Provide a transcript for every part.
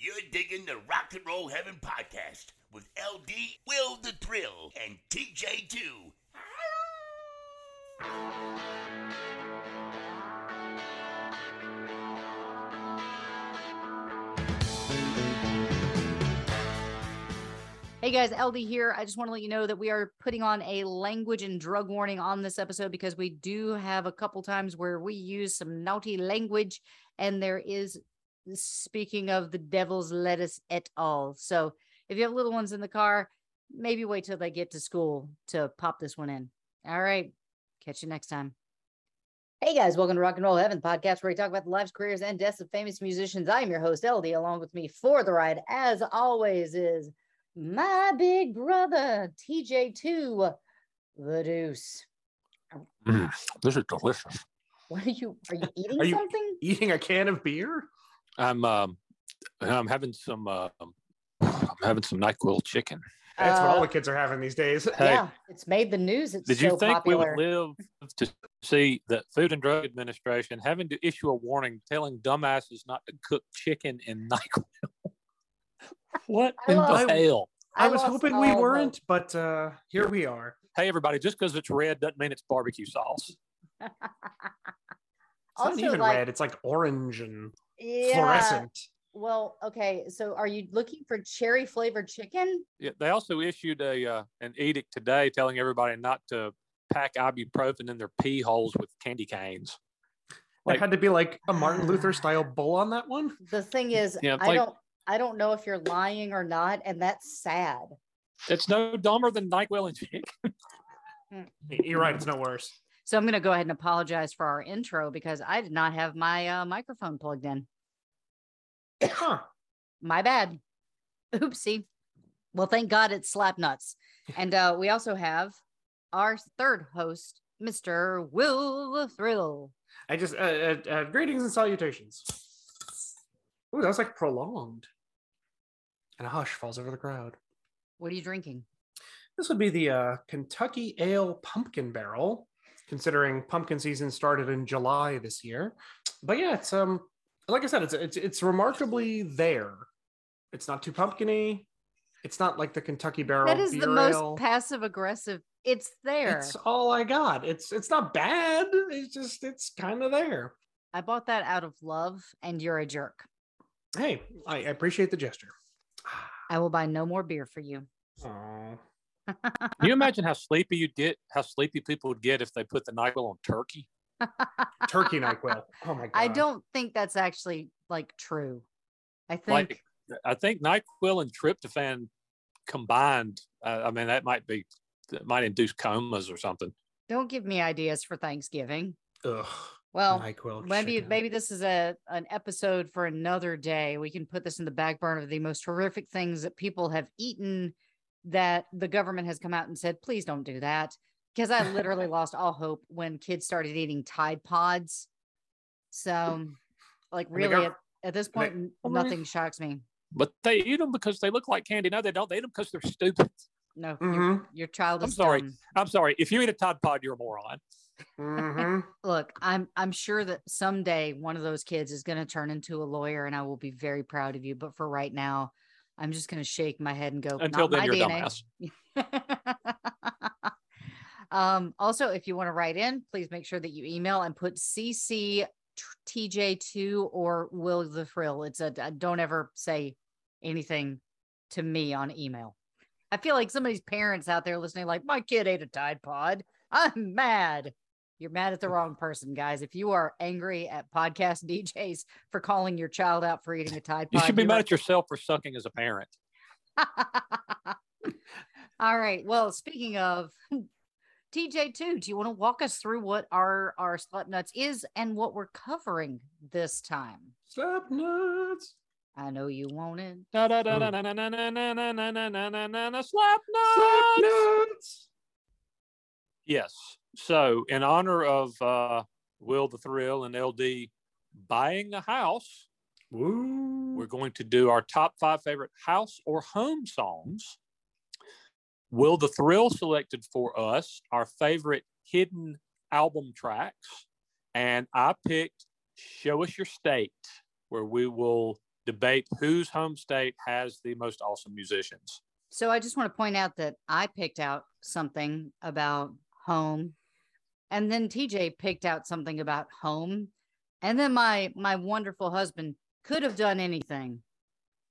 You're digging the Rock and Roll Heaven podcast with LD, Will the Thrill, and TJ2. Hey guys, LD here. I just want to let you know that we are putting on a language and drug warning on this episode because we do have a couple times where we use some naughty language and there is speaking of the devil's lettuce et al. So if you have little ones in the car, maybe wait till they get to school to pop this one in. All right. Catch you next time. Hey guys, welcome to Rock and Roll Heaven podcast, where we talk about the lives, careers, and deaths of famous musicians. I am your host, LD. Along with me for the ride, as always, is my big brother, TJ2, the Deuce. Mm, this is delicious. What are you? Are you eating Are you- something? Eating a can of beer? I'm um, I'm having some uh, I'm having some Nyquil chicken. That's what all Uh, the kids are having these days. Hey. Yeah, it's made the news. It's Did you so think popular. we would live to see the Food and Drug Administration having to issue a warning telling dumbasses not to cook chicken in Nyquil? what I in lost- the hell? I, was hoping we weren't, but uh, here we are. Hey, everybody! Just because it's red doesn't mean it's barbecue sauce. It's Also, not even like- red. It's like orange and Yeah. fluorescent. Well, okay. So, are you looking for cherry flavored chicken? Yeah, they also issued a uh, an edict today telling everybody not to pack ibuprofen in their pee holes with candy canes. Like, Like- had to be like a Martin Luther style bull on that one. The thing is, Yeah, I like- don't, I don't know if you're lying or not, and that's sad. It's no dumber than Nyquil and chicken. You're right. It's no worse. So, I'm going to go ahead and apologize for our intro because I did not have my uh, microphone plugged in. Huh. My bad. Oopsie. Well, thank God it's slap nuts. And uh, we also have our third host, Mr. Will the Thrill. I just uh, uh, uh, greetings and salutations. Ooh, that was like prolonged. And a hush falls over the crowd. What are you drinking? This would be the uh, Kentucky Ale Pumpkin Barrel, considering pumpkin season started in July this year. But yeah, it's um, like I said, it's it's it's remarkably there. It's not too pumpkiny. It's not like the Kentucky Barrel. That is the most ale. passive aggressive. It's there. It's all I got. It's it's not bad. It's just it's kind of there. I bought that out of love, and you're a jerk. Hey, I, I appreciate the gesture. I will buy no more beer for you. Aw. Can you imagine how sleepy you'd get? How sleepy people would get if they put the Nyquil on turkey? Turkey Nyquil. Oh my god. I don't think that's actually like true. I think Like, I think Nyquil and tryptophan combined. Uh, I mean, that might be that might induce comas or something. don't give me ideas for Thanksgiving. Ugh. Well, Nyquil. maybe chicken. maybe this is a an episode for another day. We can put this in the back burner of the most horrific things that people have eaten that the government has come out and said, please don't do that. Because I literally lost all hope when kids started eating Tide Pods. So, like, really, gov- at, at this point, they- n- they- nothing shocks me. But they eat them because they look like candy. No, they don't. They eat them because they're stupid. No, Mhm. your, your child I'm sorry. dumb. I'm sorry. If you eat a Tide Pod, you're a moron. Mhm. Look, I'm I'm sure that someday one of those kids is going to turn into a lawyer, and I will be very proud of you. But for right now, I'm just going to shake my head and go. Until "Not then, my you're DNA." dumbass. um, also, if you want to write in, please make sure that you email and put CC TJ2 or Will the Thrill. It's a don't ever say anything to me on email. I feel like somebody's parents out there listening, like, my kid ate a Tide Pod. I'm mad. You're mad at the wrong person, guys. If you are angry at podcast DJs for calling your child out for eating a Tide Pod, you should be mad at yourself for sucking as a parent. All right. Well, speaking of TJ, too, do you want to walk us through what our our slut nuts is and what we're covering this time? Slut nuts. I know you want it. Slap nuts. Yes. So, in honor of uh, Will the Thrill and LD buying a house, Woo. we're going to do our top five favorite house or home songs. Will the Thrill selected for us our favorite hidden album tracks, and I picked Show Us Your State, where we will debate whose home state has the most awesome musicians. So I just want to point out that I picked out something about home, and then TJ picked out something about home, and then my my wonderful husband could have done anything,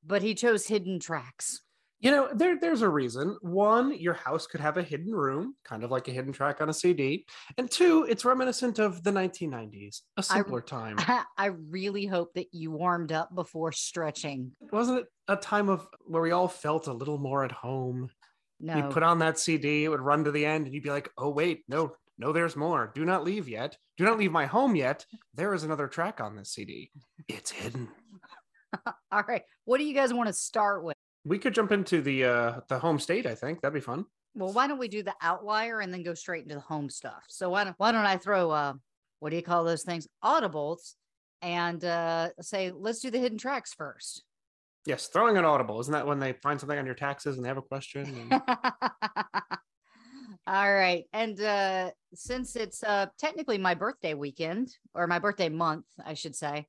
but he chose hidden tracks. You know, there, there's a reason. One, your house could have a hidden room, kind of like a hidden track on a CD. And two, it's reminiscent of the 1990s, a simpler time. I really hope that you warmed up before stretching. Wasn't it a time of where we all felt a little more at home? No, You put on that CD, it would run to the end, and you'd be like, oh, wait, no, no, there's more. Do not leave yet. Do not leave my home yet. There is another track on this CD. It's hidden. all right. What do you guys want to start with? We could jump into the uh the home state, I think. That'd be fun. Well, why don't we do the outlier and then go straight into the home stuff? So why don't why don't I throw uh what do you call those things? Audibles and uh say let's do the hidden tracks first. Yes, throwing an audible. Isn't that when they find something on your taxes and they have a question? And... All right. And uh since it's uh technically my birthday weekend or my birthday month, I should say.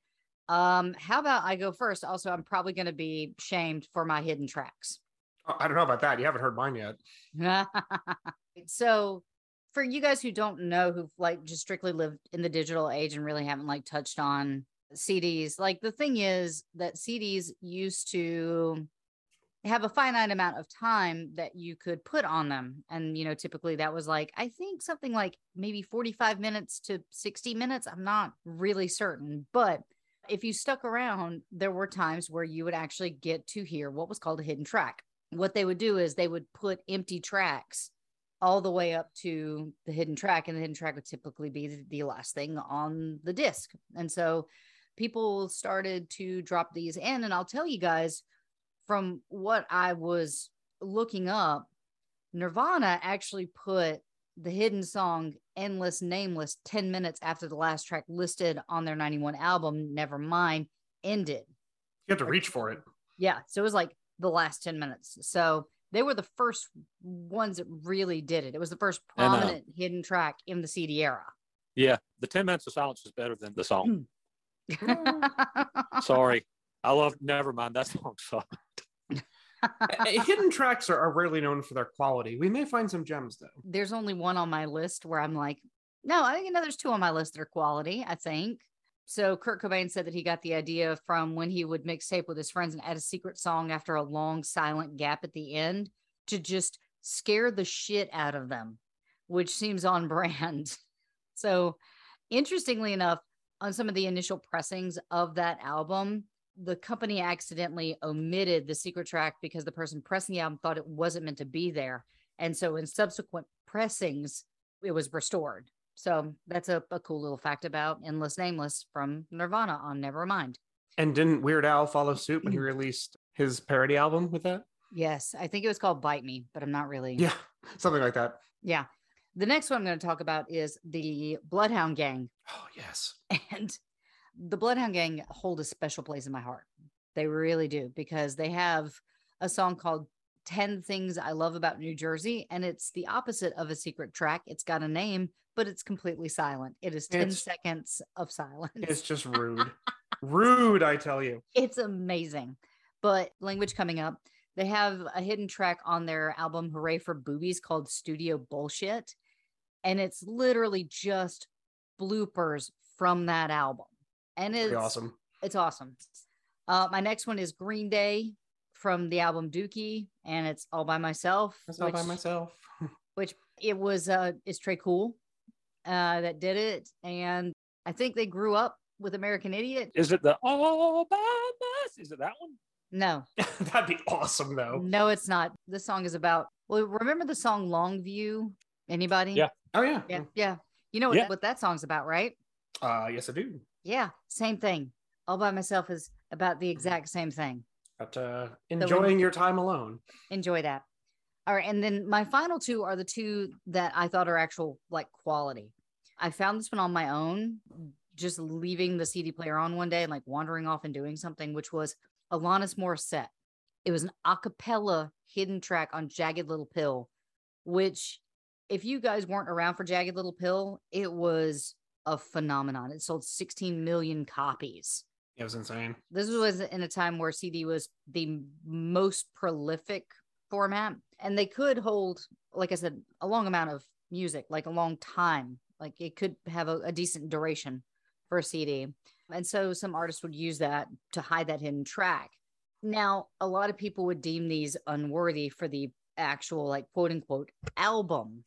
Um how about I go first? Also, I'm probably going to be shamed for my hidden tracks. Oh, I don't know about that. You haven't heard mine yet. so for you guys who don't know who've like just strictly lived in the digital age and really haven't like touched on CDs, like the thing is that CDs used to have a finite amount of time that you could put on them. And, you know, typically that was like, I think something like maybe 45 minutes to 60 minutes. I'm not really certain. But if you stuck around, there were times where you would actually get to hear what was called a hidden track. What they would do is they would put empty tracks all the way up to the hidden track, and the hidden track would typically be the, last thing on the disc. And so people started to drop these in. And I'll tell you guys, from what I was looking up, Nirvana actually put the hidden song Endless Nameless 10 minutes after the last track listed on their 91 album, Nevermind, ended. You have to reach for it. Yeah. So it was like the last 10 minutes. So they were the first ones that really did it. It was the first And, uh, prominent hidden track in the CD era. Yeah, the 10 minutes of silence is better than the song. Sorry. I love Nevermind. That song sucked. Uh, Hidden tracks are, are rarely known for their quality. We may find some gems though. there's only one on my list where I'm like, no, I think you know there's two on my list that are quality, I think. So Kurt Cobain said that he got the idea from when he would mixtape with his friends and add a secret song after a long silent gap at the end to just scare the shit out of them, which seems on brand. So interestingly enough, on some of the initial pressings of that album, the company accidentally omitted the secret track because the person pressing the album thought it wasn't meant to be there. And so in subsequent pressings, it was restored. So that's a, a cool little fact about Endless Nameless from Nirvana on Nevermind. And didn't Weird Al follow suit when he mm. released his parody album with that? Yes, I think it was called Bite Me, but I'm not really. Yeah, something like that. Yeah. The next one I'm going to talk about is the Bloodhound Gang. Oh yes. And the Bloodhound Gang hold a special place in my heart. They really do because they have a song called 10 Things I Love About New Jersey. And it's the opposite of a secret track. It's got a name, but it's completely silent. It is 10 It's- seconds of silence. It's just rude. rude, I tell you. it's amazing. But language coming up, they have a hidden track on their album Hooray for Boobies called Studio Bullshit. And it's literally just bloopers from that album. And it's Pretty awesome. It's awesome. Uh, my next one is Green Day from the album Dookie, and it's all by myself. That's all by which- myself. which it was uh it's Tré Cool uh that did it and I think they grew up with American Idiot. Is it the all by myself? Is it that one? No, That'd be awesome though. no, it's not. This song is about well, remember the song Longview? Anybody? Yeah. Oh yeah. Yeah. Yeah. You know what, Yeah. what that song's about, right? Uh yes I do. Yeah, same thing. All by myself is about the exact same thing. But uh enjoying your time alone. enjoy that. All right. And then my final two are the two that I thought are actual like quality. I found this one on my own, just leaving the CD player on one day and like wandering off and doing something, which was Alanis Morissette. It was an a cappella hidden track on Jagged Little Pill, which, if you guys weren't around for Jagged Little Pill, it was a phenomenon. It sold 16 million copies It was insane. this was in a time where CD was the most prolific format, and they could hold, like I said, a long amount of music, like a long time. Like it could have a, a decent duration for a CD. And so some artists would use that to hide that hidden track. Now, a lot of people would deem these unworthy for the actual, like, quote unquote, album.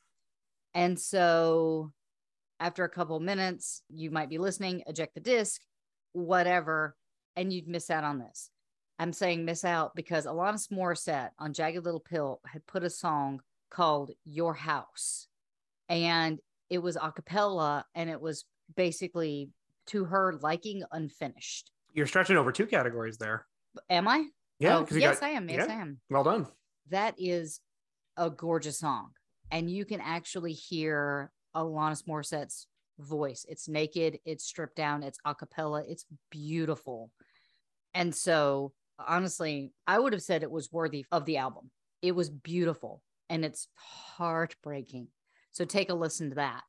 And so after a couple minutes, you might be listening, eject the disc, whatever, and you'd miss out on this. I'm saying miss out because Alanis Morissette on Jagged Little Pill had put a song called Your House. And it was a cappella and it was basically to her liking unfinished. You're stretching over two categories there. Am I? Yeah. Oh, yes, got- I am. Yes, yeah. I am. Well done. That is a gorgeous song. And you can actually hear Alanis Morissette's voice. It's naked, it's stripped down, it's a cappella, it's beautiful. And so, honestly, I would have said it was worthy of the album. It was beautiful and it's heartbreaking. So, take a listen to that.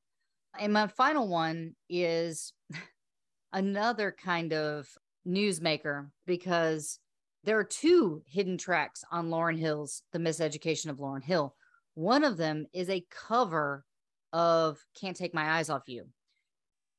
And my final one is another kind of newsmaker because there are two hidden tracks on Lauryn Hill's The Miseducation of Lauryn Hill. One of them is a cover of Can't Take My Eyes Off You.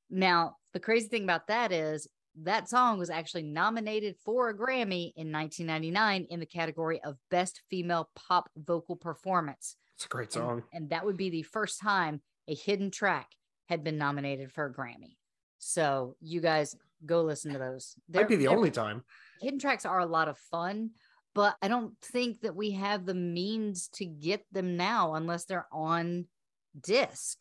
Now, the crazy thing about that is that song was actually nominated for a Grammy in 1999 in the category of Best Female Pop Vocal Performance. It's a great song. And, that would be the first time a hidden track had been nominated for a Grammy. So you guys go listen to those. That might be the only time. hidden tracks are a lot of fun, but I don't think that we have the means to get them now unless they're on disc.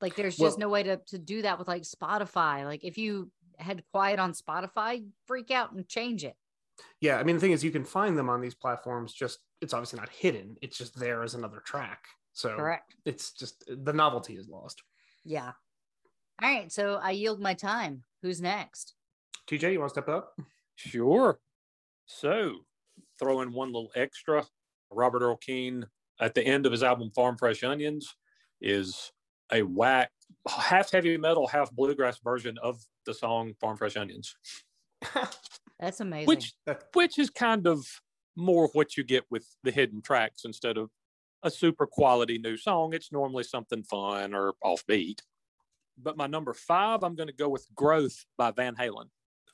Like there's just Well- no way to to do that with like Spotify. Like if you had quiet on Spotify, freak out and change it. Yeah, I mean the thing is you can find them on these platforms just it's obviously not hidden. It's just there as another track. So Correct. it's just the novelty is lost. Yeah. All right. So I yield my time. Who's next? TJ, you want to step up? Sure. So, throw in one little extra. Robert Earl Keen, at the end of his album Farm Fresh Onions, is a whack, half heavy metal, half bluegrass version of the song Farm Fresh Onions, That's amazing. which which is kind of more what you get with the hidden tracks instead of a super quality new song. It's normally something fun or offbeat. But my number five, I'm going to go with Growth by Van Halen.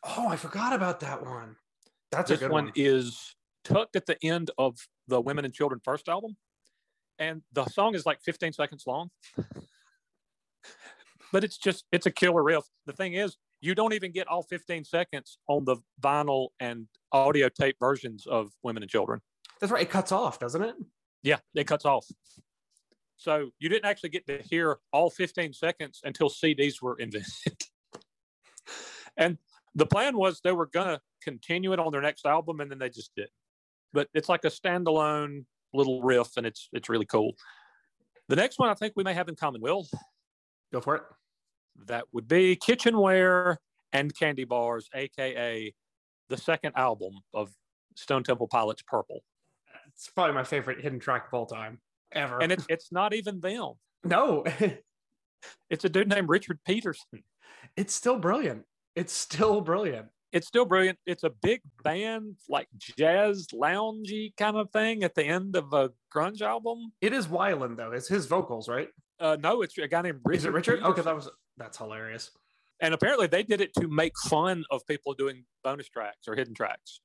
oh, I forgot about that one. That's this a good one, one. is tucked at the end of the Women and Children first album, and the song is like 15 seconds long. but it's just it's a killer riff. The thing is, you don't even get all 15 seconds on the vinyl and audio tape versions of Women and Children. That's right. It cuts off, doesn't it? Yeah, it cuts off. So you didn't actually get to hear all 15 seconds until CDs were invented. and the plan was they were going to continue it on their next album, and then they just did. But it's like a standalone little riff, and it's it's really cool. The next one I think we may have in common, Will. Go for it. That would be Kitchenware and Candy Bars, aka the second album of Stone Temple Pilots Purple. It's probably my favorite hidden track of all time ever. And it's it's not even them. no, It's a dude named Richard Peterson. it's still brilliant. It's still brilliant. It's still brilliant. It's a big band, like jazz loungy kind of thing at the end of a grunge album. It is Weiland though. It's his vocals, right? Uh, no, it's a guy named Richard. is it Richard? Okay, Peterson. that was that's hilarious. And apparently they did it to make fun of people doing bonus tracks or hidden tracks.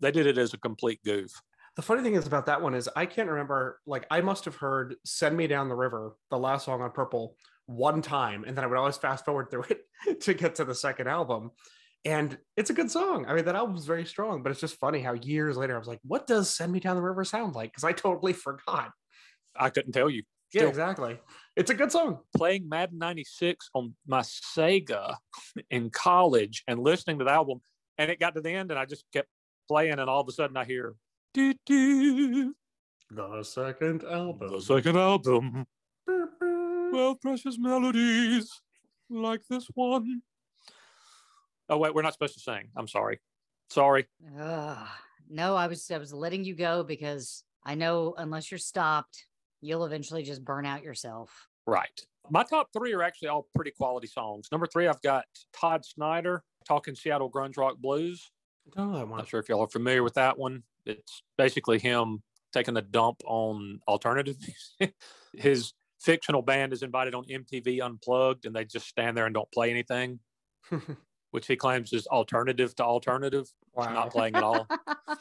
They did it as a complete goof. The funny thing is about that one is I can't remember. Like I must have heard "Send Me Down the River," the last song on Purple, one time, and then I would always fast forward through it to get to the second album. And it's a good song. I mean, that album's very strong, but it's just funny how years later I was like, "What does "Send Me Down the River" sound like?" Because I totally forgot. I couldn't tell you. Yeah, exactly. It's a good song. Playing Madden 96 on my Sega in college and listening to the album, and it got to the end, and I just kept playing, and all of a sudden I hear, doo, doo, The second album. the second album. Well, precious melodies like this one. Oh wait, we're not supposed to sing. I'm sorry. Sorry. Ugh. no, I was I was letting you go because I know unless you're stopped, you'll eventually just burn out yourself. Right. My top three are actually all pretty quality songs. Number three, I've got Todd Snider talking Seattle grunge rock blues. Oh, that one. Not sure if y'all are familiar with that one. It's basically him taking a dump on alternative. His fictional band is invited on MTV Unplugged, and they just stand there and don't play anything, which he claims is alternative to alternative. It's wow. Not playing at all.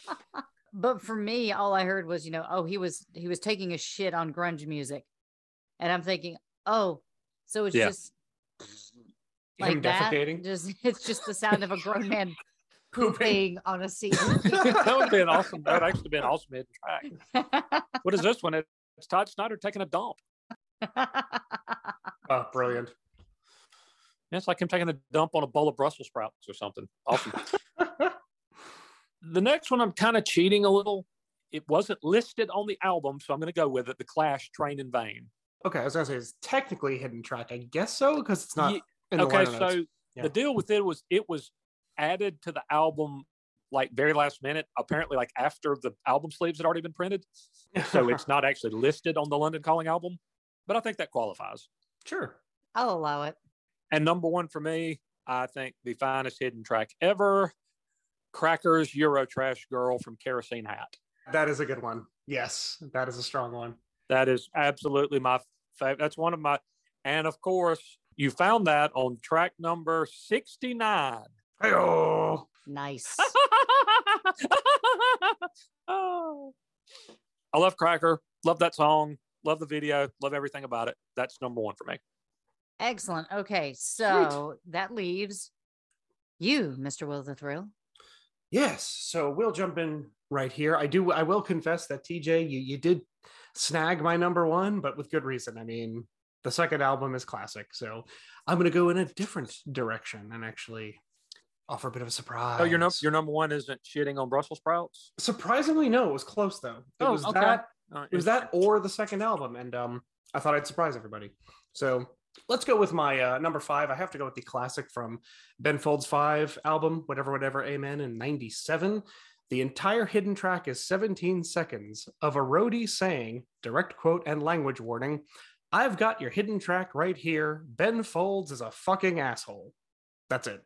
but for me, all I heard was, you know, oh, he was he was taking a shit on grunge music. And I'm thinking, oh, so it's Yeah. just like Him that. defecating. Just it's just the sound of a grown man pooping on a seat. that would be an awesome. That would actually be an awesome hidden track. What is this one? It's Todd Snider taking a dump. Oh, brilliant. Yeah, It's like him taking a dump on a bowl of Brussels sprouts or something. Awesome. the next one, I'm kind of cheating a little. It wasn't listed on the album, so I'm going to go with it. The Clash, Train in Vain. okay, I was gonna say it's technically a hidden track. I guess so because it's not Ye- in the okay, liner notes. so Yeah. the deal with it was it was added to the album like very last minute. Apparently, like after the album sleeves had already been printed, so it's not actually listed on the London Calling album. But I think that qualifies. sure. I'll allow it. And number one for me, I think the finest hidden track ever, Crackers Euro Trash Girl from Kerosene Hat. That is a good one. Yes, that is a strong one. That is absolutely my favorite. That's one of my, and of course, you found that on track number 69. Hey-oh. Nice. oh. I love Cracker. Love that song. Love the video. Love everything about it. That's number one for me. Excellent. Okay, so that leaves you, Mr. Will the Thrill. Yes. So we'll jump in right here. I do. I will confess that TJ, you you did snag my number one, but with good reason. I mean, the second album is classic, so I'm going to go in a different direction and actually offer a bit of a surprise. Oh, your, num- your number one isn't shitting on Brussels sprouts? Surprisingly, no. It was close though. It Oh, was okay. that. Uh, It was that or the second album, and um, I thought I'd surprise everybody. So let's go with my uh, number five. I have to go with the classic from Ben Folds Five album, whatever, whatever, Amen, in '97. The entire hidden track is 17 seconds of a roadie saying, direct quote and language warning, I've got your hidden track right here. Ben Folds is a fucking asshole. That's it.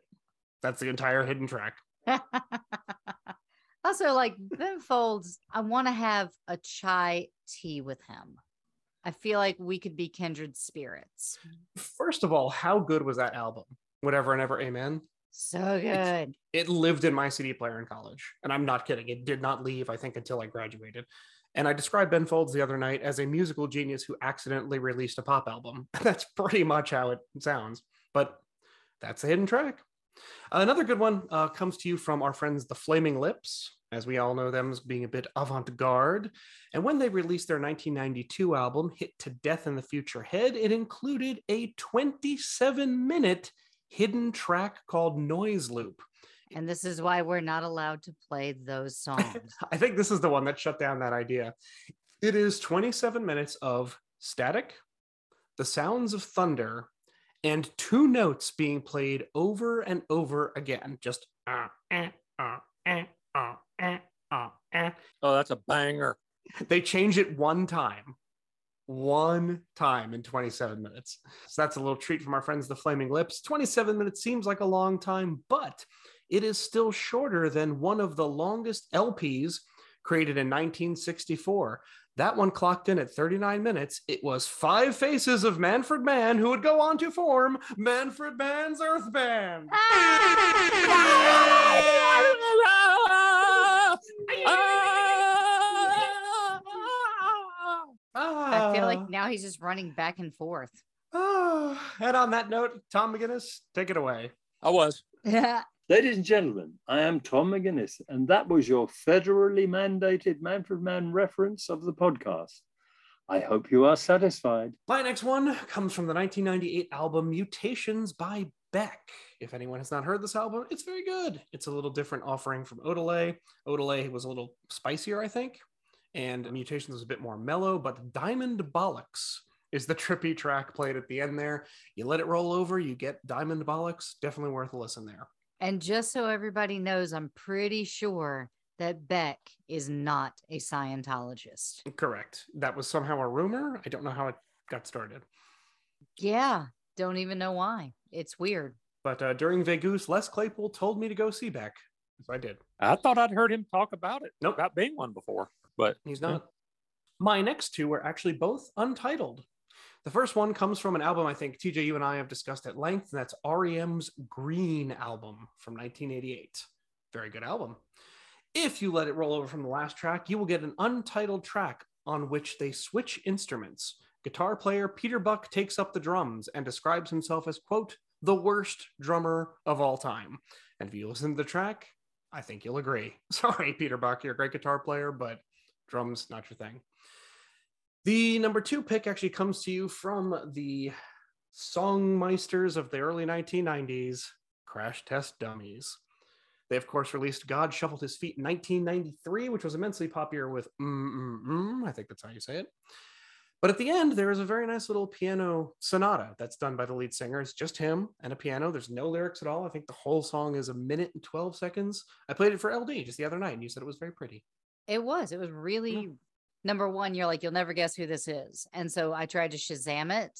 That's the entire hidden track. also, like Ben Folds, I want to have a chai tea with him. I feel like we could be kindred spirits. First of all, how good was that album? Whatever and ever, Amen. So good. it lived in my CD player in college. And I'm not kidding. It did not leave, I think, until I graduated. And I described Ben Folds the other night as a musical genius who accidentally released a pop album. That's pretty much how it sounds. But that's a hidden track. Another good one uh, comes to you from our friends, the Flaming Lips, as we all know them as being a bit avant garde. And when they released their 1992 album, Hit to Death in the Future Head, it included a 27 minute hidden track called Noise Loop. And this is why we're not allowed to play those songs. I think this is the one that shut down that idea. It is 27 minutes of static, the sounds of thunder, and two notes being played over and over again. Just uh, eh, uh, eh, uh, eh, uh, eh. Oh, that's a banger. They change it one time. One time in 27 minutes. So that's a little treat from our friends, the Flaming Lips. 27 minutes seems like a long time, but it is still shorter than one of the longest LPs created in 1964. That one clocked in at 39 minutes. It was Five Faces of Manfred Mann, who would go on to form Manfred Mann's Earth Band. Now he's just running back and forth. Oh, and on that note, Tom McGinnis, take it away. I was. Yeah. Ladies and gentlemen, I am Tom McGinnis, and that was your federally mandated Manfred Mann reference of the podcast. I hope you are satisfied. My next one comes from the 1998 album Mutations by Beck. If anyone has not heard this album, it's very good. It's a little different offering from Odelay. Odelay was a little spicier, I think, and Mutations was a bit more mellow, but Diamond Bollocks is the trippy track played at the end there. You let it roll over, you get Diamond Bollocks. Definitely worth a listen there. And just so everybody knows, I'm pretty sure that Beck is not a Scientologist. Correct. That was somehow a rumor. I don't know how it got started. Yeah. Don't even know why. It's weird. But uh, during Vegas, Les Claypool told me to go see Beck. So I did. I thought I'd heard him talk about it, Nope. about being one before, but He's not. My next two are actually both untitled. The first one comes from an album I think TJ, you and I have discussed at length, and that's REM's Green album from 1988. Very good album. If you let it roll over from the last track, you will get an untitled track on which they switch instruments. Guitar player Peter Buck takes up the drums and describes himself as, quote, the worst drummer of all time. And if you listen to the track, I think you'll agree. Sorry, Peter Buck, you're a great guitar player, but drums, not your thing. The number two pick actually comes to you from the songmeisters of the early 1990s, Crash Test Dummies. They, of course, released God Shuffled His Feet in 1993, which was immensely popular with mm, I think that's how you say it. But at the end, there is a very nice little piano sonata that's done by the lead singer. It's just him and a piano. There's no lyrics at all. I think the whole song is a minute and 12 seconds. I played it for LD just the other night, and you said it was very pretty. It was. It was really number one. You're like, you'll never guess who this is. And so I tried to Shazam it,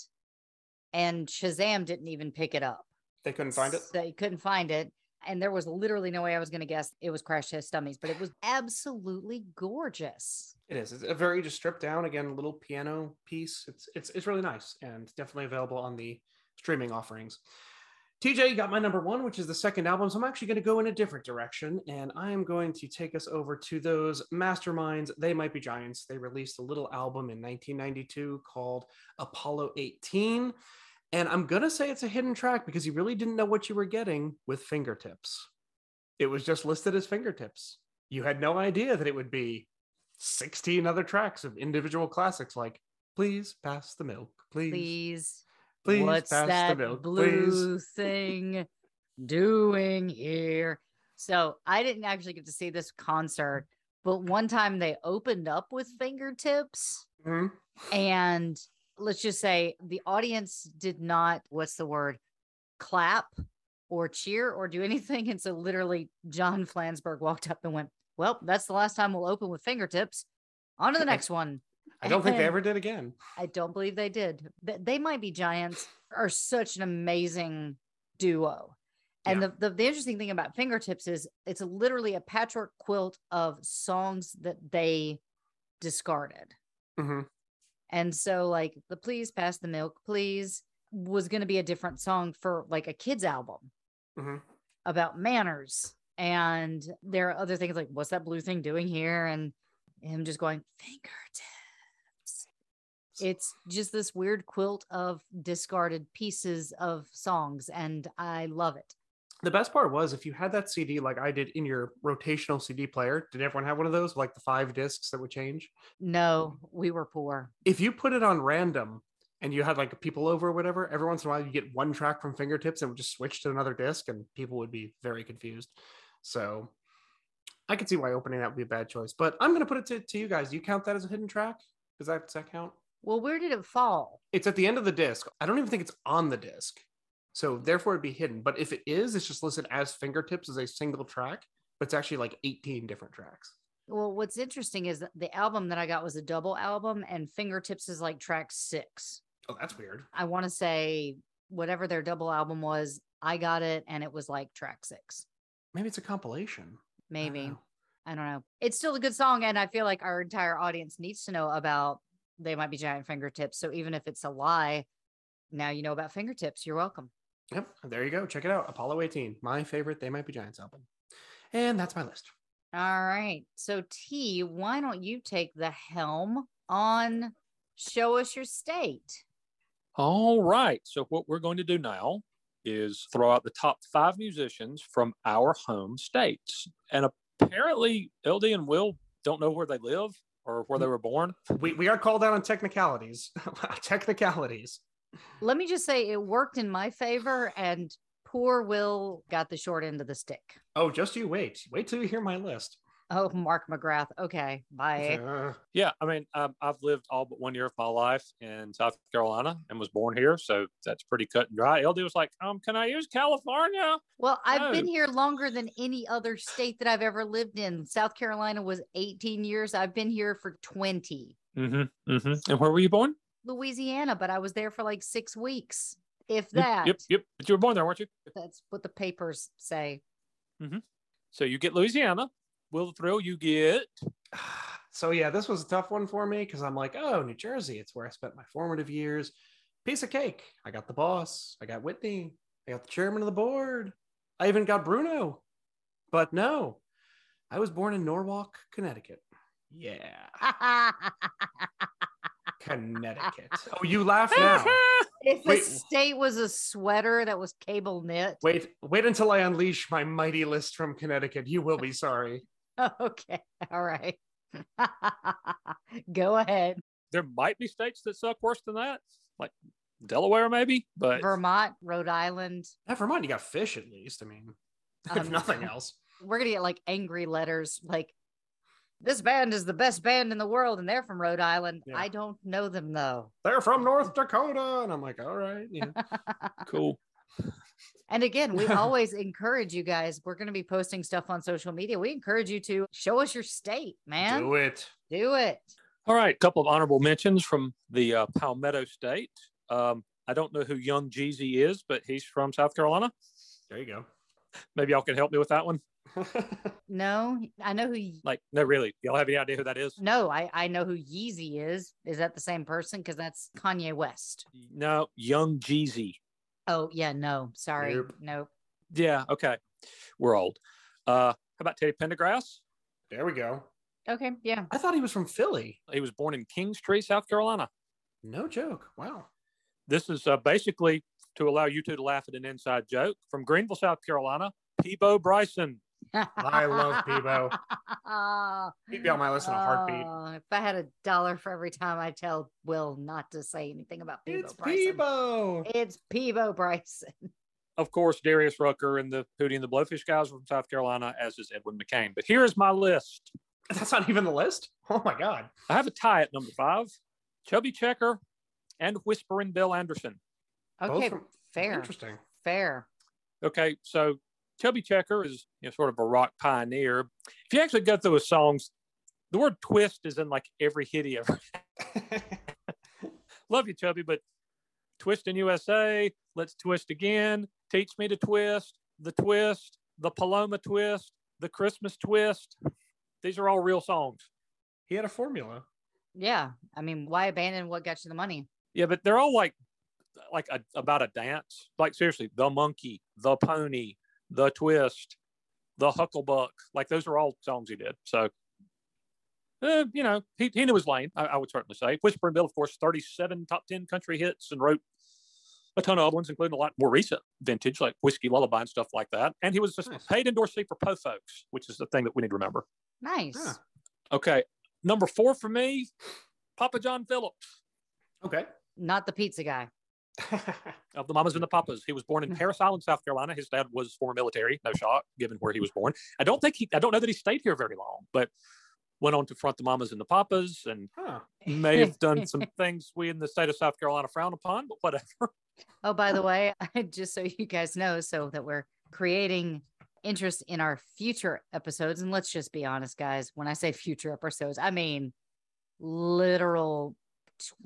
and Shazam didn't even pick it up. They couldn't find it. They couldn't find it. And there was literally no way I was going to guess it was Crash Test Dummies, but it was absolutely gorgeous. It is. It's a very just stripped down again little piano piece. It's it's it's really nice and definitely available on the streaming offerings. TJ got my number one, which is the second album. So I'm actually going to go in a different direction, and I am going to take us over to those masterminds. They might be giants. They released a little album in 1992 called Apollo 18, and I'm gonna say it's a hidden track because you really didn't know what you were getting with Fingertips. It was just listed as Fingertips. You had no idea that it would be 16 other tracks of individual classics like please pass the milk please please, Please. What's that the milk blue please thing doing here? So I didn't actually get to see this concert, but one time they opened up with fingertips. Mhm. and let's just say the audience did not what's the word clap or cheer or do anything and so literally john flansburgh walked up and went well that's the last time we'll open with fingertips on to the next one i don't think they ever did again i don't believe they did they might be giants are such an amazing duo and Yeah. the, the, the interesting thing about fingertips is it's literally a patchwork quilt of songs that they discarded Mhm. and so, like, the Please Pass the Milk, Please was going to be a different song for like a kid's album Mhm. about manners. And there are other things like, what's that blue thing doing here? And him just going, fingertips. It's just this weird quilt of discarded pieces of songs. And I love it. the best part was if you had that cd like i did in your rotational cd player did everyone have one of those like the five discs that would change No, we were poor. if you put it on random and you had like people over or whatever every once in a while you get one track from fingertips and would just switch to another disc and people would be very confused so i could see why opening that would be a bad choice but i'm going to put it to, to you guys do you count that as a hidden track does that, does that count Well, where did it fall? it's at the end of the disc i don't even think it's on the disc so therefore it'd be hidden but if it is it's just listed as fingertips as a single track but it's actually like 18 different tracks Well, what's interesting is that the album that I got was a double album, and Fingertips is like track six. oh that's weird I want to say whatever their double album was, I got it and it was like track six, maybe it's a compilation I don't maybe. know. I don't know. It's still a good song, and I feel like our entire audience needs to know about they might be giant fingertips. So even if it's a lie, now you know about fingertips. You're welcome. Yep. There you go. Check it out. Apollo 18, my favorite They Might Be Giants album. And that's my list. All right. So T, why don't you take the helm on show us your state? All right. So what we're going to do now is throw out the top five musicians from our home states. And apparently LD and Will don't know where they live or where they were born. We, we are called out on technicalities. technicalities. Let me just say it worked in my favor and poor Will got the short end of the stick. Oh, just you wait. Wait till you hear my list. Oh, Mark McGrath. Okay, bye. Uh, Yeah, I mean, um, I've lived all but one year of my life in South Carolina and was born here, so that's pretty cut and dry. LD was like, "Um, can I use California?" Well, I've been here longer than any other state that I've ever lived in. South Carolina was 18 years. I've been here for 20. Mm-hmm. Mm-hmm. And where were you born? Louisiana, but I was there for like six weeks, if that. Yep, yep. But you were born there, weren't you? That's what the papers say. So you get Louisiana. Will the Thrill, you get so yeah, this was a tough one for me because I'm like, oh, New Jersey, it's where I spent my formative years. Piece of cake. I got the boss. I got Whitney. I got the chairman of the board. I even got Bruno. But no, I was born in Norwalk, Connecticut. Yeah, Connecticut. Oh, you laugh now. if the state was a sweater that was cable knit. Wait, wait until I unleash my mighty list from Connecticut. You will be sorry. Okay. All right. Go ahead. there might be states that suck worse than that, like Delaware, maybe. But Vermont, Rhode Island. Never Vermont, you got fish at least. I mean, if Um, nothing else. We're going to get like angry letters like, this band is the best band in the world and they're from Rhode Island. Yeah. I don't know them though. They're from North Dakota. And I'm like, all right. Yeah. cool. And again, we always encourage you guys. We're going to be posting stuff on social media. We encourage you to show us your state, man. Do it. Do it. All right, a couple of honorable mentions from the uh, Palmetto State. Um, I don't know who Young Jeezy is, but he's from South Carolina. There you go. Maybe y'all can help me with that one. No, I know who. Ye- Like, no, really, y'all have any idea who that is? No, I I know who Yeezy is. Is that the same person? Because that's Kanye West. No, Young Jeezy. Oh yeah, no, sorry, Nope. nope. Yeah, okay, we're old. Uh, how about Teddy Pendergrass? there we go. Okay, yeah. I thought he was from Philly. He was born in Kingstree, South Carolina. No joke. Wow. This is uh, basically to allow you two to laugh at an inside joke from Greenville, South Carolina. Peabo Bryson. I love Peabo. He'd be on my list in a heartbeat. Oh, if I had a dollar for every time I tell Will not to say anything about Peabo It's Bryson. Peabo. It's Peabo Bryson. Of course, Darius Rucker and the Hootie and the Blowfish guys from South Carolina, as is Edwin McCain. But here is my list. That's not even the list. Oh my God. I have a tie at number five Chubby Checker and Whispering Bill Anderson. Okay, from- fair, Interesting. fair. Okay, so Chubby Checker is you know, sort of a rock pioneer. If you actually go through his songs, the word twist is in like every hit he ever. Love you, Chubby, but Twist in USA, Let's Twist Again, Teach Me to Twist, The Twist, The Paloma Twist, The Christmas Twist. These are all real songs. he had a formula. Yeah, I mean, why abandon what got you the money? Yeah, but they're all like like a, about a dance. Like seriously, the monkey, the pony, the twist, the hucklebuck. Like those are all songs he did. So, uh, you know, he, he knew his lane. I, I would certainly say. Whispering Bill, of course, thirty-seven top ten country hits and wrote a ton of other ones, including a lot more recent vintage, like Whiskey Lullaby and stuff like that. And he was just Nice. a paid endorsee for Po Folks, which is the thing that we need to remember. Nice. Yeah. Okay, number four for me, Papa John Phillips. Okay. Not the pizza guy. of the Mamas and the Papas. He was born in hmm. Parris Island, South Carolina. His dad was former military, no shock, given where he was born. I don't think he, I don't know that he stayed here very long, but went on to front the Mamas and the Papas and huh. may have done some things we in the state of South Carolina frown upon, but whatever. Oh, by the way, just so you guys know, so that we're creating interest in our future episodes. And let's just be honest, guys. When I say future episodes, I mean literal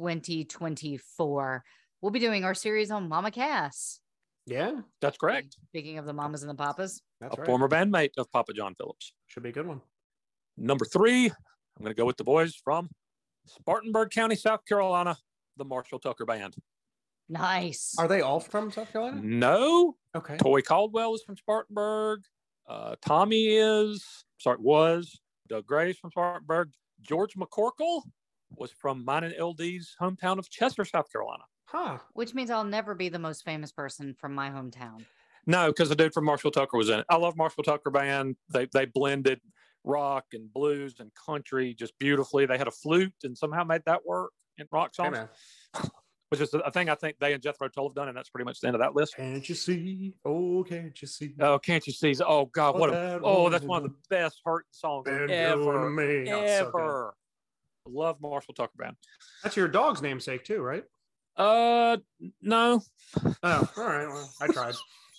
2024. We'll be doing our series on Mama Cass. Yeah, That's correct. Speaking of the mamas and the papas. that's a right. former bandmate of Papa John Phillips. Should be a good one. Number three, I'm going to go with the boys from Spartanburg County, South Carolina, the Marshall Tucker Band. Nice. Are they all from South Carolina? No, Okay. Toy Caldwell is from Spartanburg. Uh, Tommy is, sorry, was. Doug Gray's from Spartanburg. George McCorkle was from mine and LD's hometown of Chester, South Carolina. Huh. Which means I'll never be the most famous person from my hometown. No, because the dude from Marshall Tucker was in it. I love Marshall Tucker band. They they blended rock and blues and country just beautifully. They had a flute and somehow made that work in rock songs, man. which is a thing I think they and Jethro Tull have done, and that's pretty much the end of that list. Can't you see? Oh, can't you see? Oh, can't you see? Oh God, what a oh, that's one of the best hurting songs been doing ever, me? Oh, so good. ever. Love Marshall Tucker band. That's your dog's namesake too, right? Uh, no, Oh, all right. Well, I tried.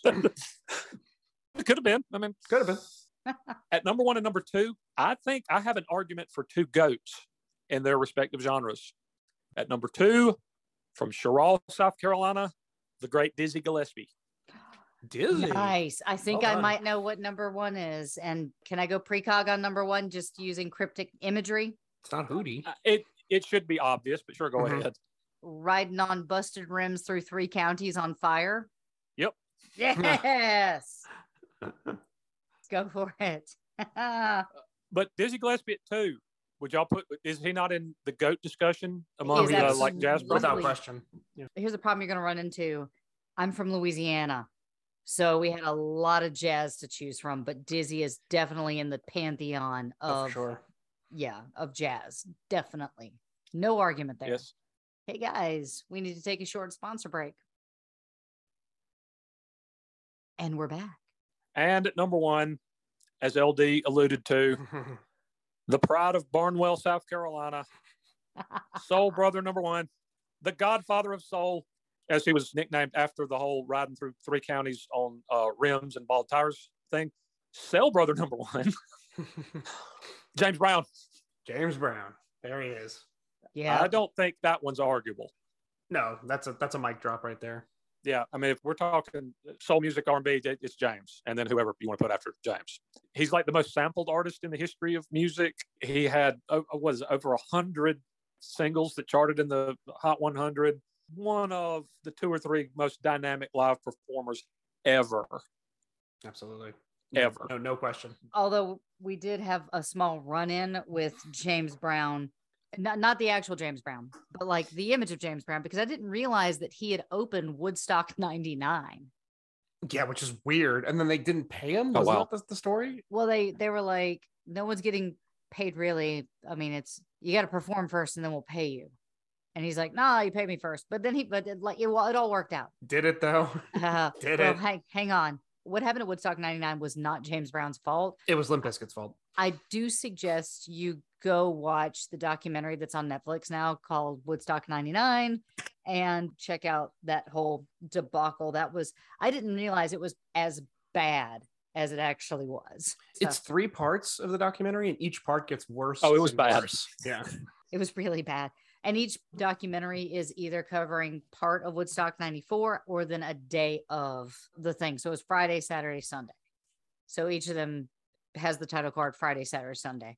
it could have been. I mean, Could have been. at number one and number two, I think I have an argument for two goats in their respective genres. At number two, from Cheraw, South Carolina, the great Dizzy Gillespie. Dizzy. Nice. I think Well I done. might know what number one is. And can I go precog on number one just using cryptic imagery? It's not Hootie. Uh, It it should be obvious, but sure, go Mhm. ahead. Riding on busted rims through three counties on fire. Yep. Yes. go for it. But Dizzy Gillespie at two. Would y'all put? Is he not in the goat discussion among is uh, like jazz? Without question. Yeah. Here's the problem you're going to run into. I'm from Louisiana. So we had a lot of jazz to choose from, but Dizzy is definitely in the pantheon Oh, of for sure. yeah, of jazz. Definitely. No argument there. Yes. Hey guys, we need to take a short sponsor break. And we're back. And at number one, as LD alluded to, the pride of Barnwell, South Carolina, Soul Brother number one, the Godfather of Soul, as he was nicknamed after the whole riding through three counties on uh, rims and bald tires thing. Cell Brother number one, James Brown. James Brown. There he is. Yeah. I don't think that one's arguable. No, that's a that's a mic drop right there. Yeah, I mean, if we're talking soul music, R and B, it's James, and then whoever you want to put after James. He's like the most sampled artist in the history of music. He had uh, what is it, over a hundred singles that charted in the Hot 100. One of the two or three most dynamic live performers ever. Absolutely. Ever. No, no question. Although we did have a small run in with James Brown, not, not the actual James Brown, but like the image of James Brown, because I didn't realize that he had opened Woodstock 99. Yeah, which is weird. And then they didn't pay him. Oh, Was wow. that the, the story? Well, they they were like, no one's getting paid really. I mean, it's you got to perform first and then we'll pay you. And he's like, nah, you pay me first. But then he, but it, like, it, well, it all worked out. Did it though? Uh, Did well, it? hang, hang on. What happened at Woodstock 99 was not James Brown's fault. It was Limp Bizkit's fault. I do suggest you go watch the documentary that's on Netflix now called Woodstock 99 and check out that whole debacle. That was, I didn't realize it was as bad as it actually was. It's three parts of the documentary, and each part gets worse. Oh, it was bad. worse. Yeah. it was really bad. And each documentary is either covering part of Woodstock 94 or then a day of the thing. So it's Friday, Saturday, Sunday. So each of them has the title card Friday, Saturday, Sunday.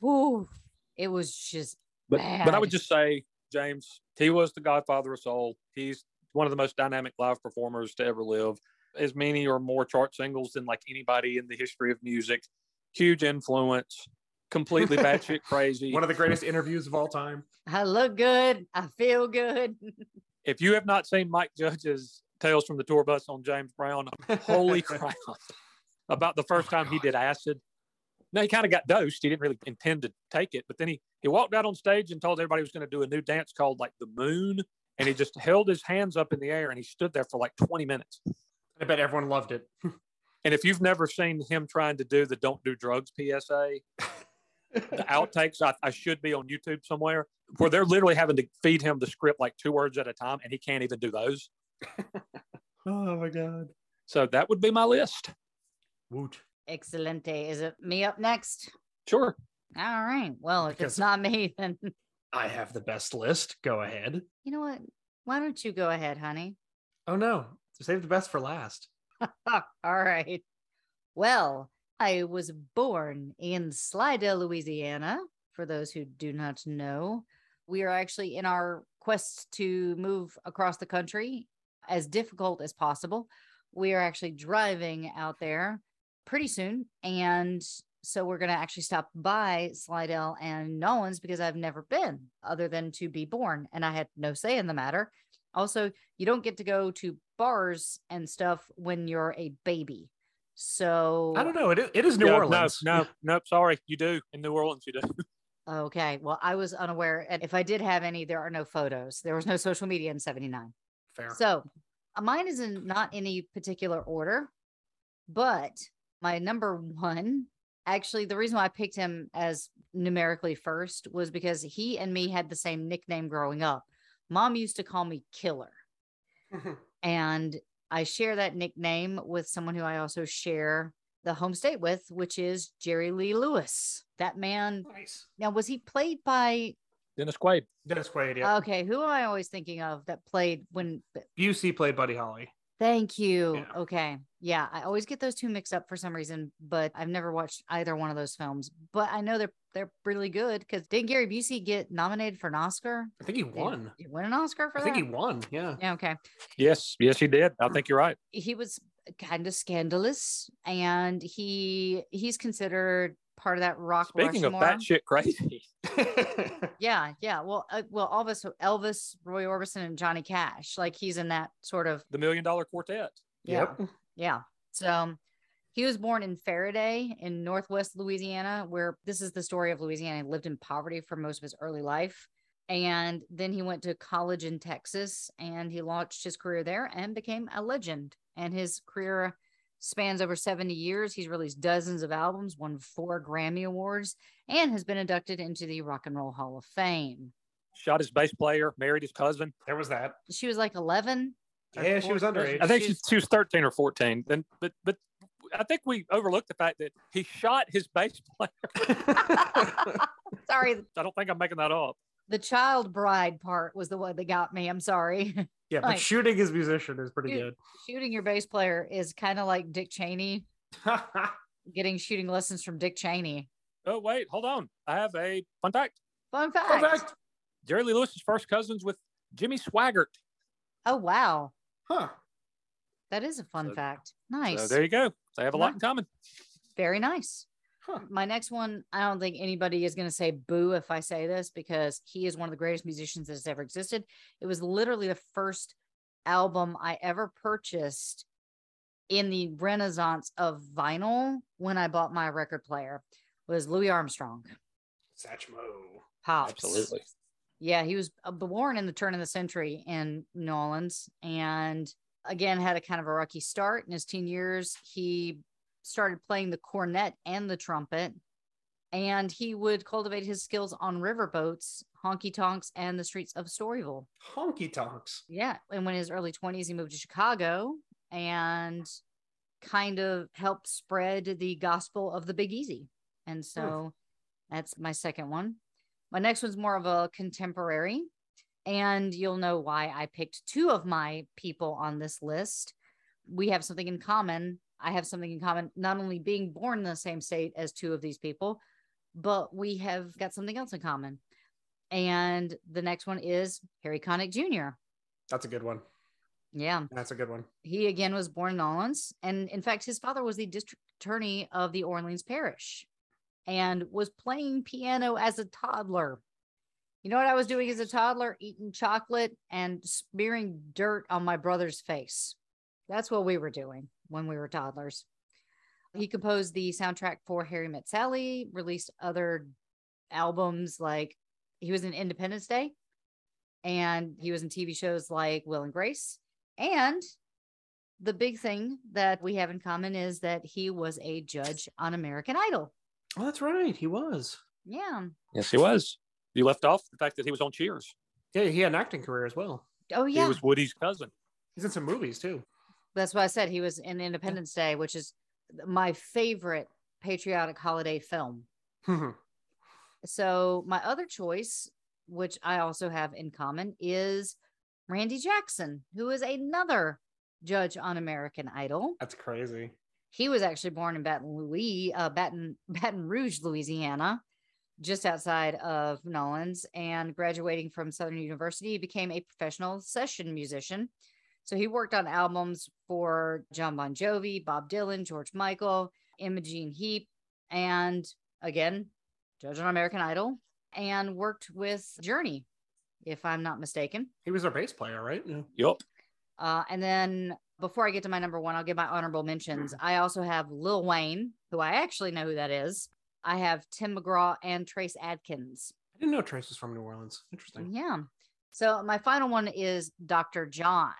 Whew, it was just But but I would just say, James, he was the godfather of soul. He's one of the most dynamic live performers to ever live. As many or more chart singles than like anybody in the history of music. Huge influence, completely batshit crazy. One of the greatest interviews of all time. I look good. I feel good. if you have not seen Mike Judge's Tales from the Tour Bus on James Brown, holy crap. Oh about the first time he did acid. No, he kind of got dosed. He didn't really intend to take it, but then he he walked out on stage and told everybody he was going to do a new dance called like the Moon, and he just held his hands up in the air and he stood there for like 20 minutes. I bet everyone loved it. And if you've never seen him trying to do the "Don't do drugs" PSA, the outtakes I, I should be on YouTube somewhere, where they're literally having to feed him the script like two words at a time, and he can't even do those. oh my god. So that would be my list. Woot. Excelente. Is it me up next? Sure. All right. Well, if Because- it's not me, then I have the best list. Go ahead. you know what? Why don't you go ahead, honey? Oh no. Save the best for last. All right. Well, I was born in Slidell, Louisiana. For those who do not know, we are actually in our quest to move across the country as difficult as possible. We are actually driving out there pretty soon. And so we're going to actually stop by Slidell and Nolens because I've never been other than to be born and I had no say in the matter. Also, you don't get to go to bars and stuff when you're a baby. So I don't know. It is, it is New Yeah, Orleans. No, no, nope. Sorry, you do in New Orleans. You do. Okay. Well, I was unaware. And if I did have any, there are no photos. There was no social media in 79. Fair. So mine is in not any particular order, but my number one, actually, the reason why I picked him as numerically first was because he and me had the same nickname growing up. Mom used to call me Killer. And I share that nickname with someone who I also share the home state with, which is Jerry Lee Lewis. That man, nice. now was he played by Dennis Quaid. Dennis Quaid. Yeah. okay, who am I always thinking of that played when Busey played Buddy Holly. Thank you. Yeah. Okay. Yeah, I always get those two mixed up for some reason, but I've never watched either one of those films. But I know they're they're really good because didn't Gary Busey get nominated for an Oscar? I think he won. Did he won an Oscar for I that? I think he won. Yeah. yeah, okay. Yes, yes, he did. I think you're right. he was kind of scandalous and he he's considered part of that rock Speaking of Rushmore. batshit crazy, yeah yeah. Well uh, well elvis elvis roy orbison and johnny cash like he's in that sort of the Million Dollar Quartet. yeah. Yep. yeah. So he was born in Ferriday in northwest louisiana where this is the story of louisiana. He lived in poverty for most of his early life. And then he went to college in texas and he launched his career there and became a legend. And his career spans over 70 years he's released dozens of albums won four grammy awards and has been inducted into the rock and roll hall of fame Shot his bass player, married his cousin. There was that. she was like 11 Yeah, she was 14. underage. I think she, She's- she was 13 or 14. Then, but but I think we overlooked the fact that he shot his bass player. sorry I don't think I'm making that up. The child bride part was the one that got me i'm sorry yeah, but Like- shooting his musician is pretty Shoot. good. shooting your bass player is kind of like dick cheney getting shooting lessons from dick cheney Oh wait, hold on. I have a fun fact. fun fact, Fun fact. Jerry Lee Lewis's first cousins with Jimmy Swaggart. oh wow Huh. that is a fun So- fact nice So there you go. They have a lot in common. very nice Huh. my next one i don't think anybody is going to say boo if i say this because he is one of the greatest musicians that has ever existed it was literally the first album i ever purchased in the renaissance of vinyl when i bought my record player was louis armstrong Satchmo. pops Absolutely. yeah he was uh, born in the turn of the century in new orleans and again had a kind of a rocky start in his teen years he started playing the cornet and the trumpet and he would cultivate his skills on riverboats honky tonks and the streets of storyville. Honky tonks. yeah and when in his early 20s he moved to chicago and kind of helped spread the gospel of the big easy. And hmm. so that's my second one. My next one's more of a contemporary and you'll know why i picked two of my people on this list. We have something in common i have something in common not only being born in the same state as two of these people but we have got something else in common and the next one is harry connick jr That's a good one. yeah That's a good one. he again was born in Orleans. And in fact, his father was the district attorney of the Orleans parish and was playing piano as a toddler. You know what I was doing as a toddler? Eating chocolate and smearing dirt on my brother's face. That's what we were doing when we were toddlers. He composed the soundtrack for Harry Met Sally, released other albums like he was in Independence Day and he was in TV shows like Will and Grace. And the big thing that we have in common is that he was a judge on American Idol. Oh, that's right. He was. Yeah. Yes, he was. You left off the fact that he was on Cheers. Yeah, he had an acting career as well. Oh, yeah. He was Woody's cousin. He's in some movies too. That's why I said he was in Independence Day, which is my favorite patriotic holiday film. So, my other choice, which I also have in common, is Randy Jackson, who is another judge on American Idol. That's crazy. He was actually born in Baton Louis, uh, Baton Baton Rouge, Louisiana, just outside of Nolens, and graduating from Southern University, he became a professional session musician. So he worked on albums for Jon Bon Jovi, Bob Dylan, George Michael, Imogen Heap, and again, judge on American Idol, and worked with Journey, if I'm not mistaken. He was our bass player, right? Yeah. Yup. Uh, and then before I get to my number one, I'll give my honorable mentions. I also have Lil Wayne, who I actually know who that is. I have Tim McGraw and Trace Adkins. I didn't know Trace was from New Orleans. Interesting. Yeah. So my final one is Dr. John.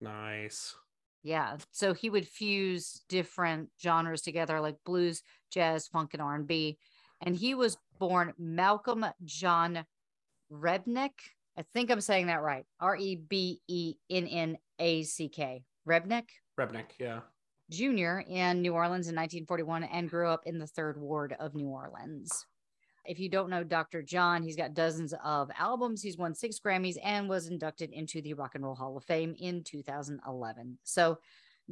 Nice. Yeah. So he would fuse different genres together like blues, jazz, funk, and R&B. And he was born Malcolm John Rebnick. I think I'm saying that right. R E B E N N A C K. Rebnick Rebnick, yeah. Jr. in New Orleans in 1941 and grew up in the third ward of New Orleans. If you don't know Dr. John, he's got dozens of albums. He's won six Grammys and was inducted into the Rock and Roll Hall of Fame in 2011. So,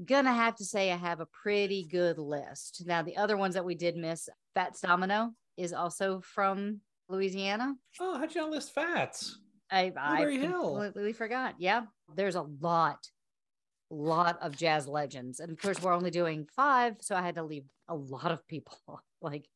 gonna have to say I have a pretty good list. Now, the other ones that we did miss, Fats Domino is also from Louisiana. Oh, how'd you not list Fats? I, I completely forgot. Yeah, there's a lot, lot of jazz legends, and of course we're only doing five, so I had to leave a lot of people. like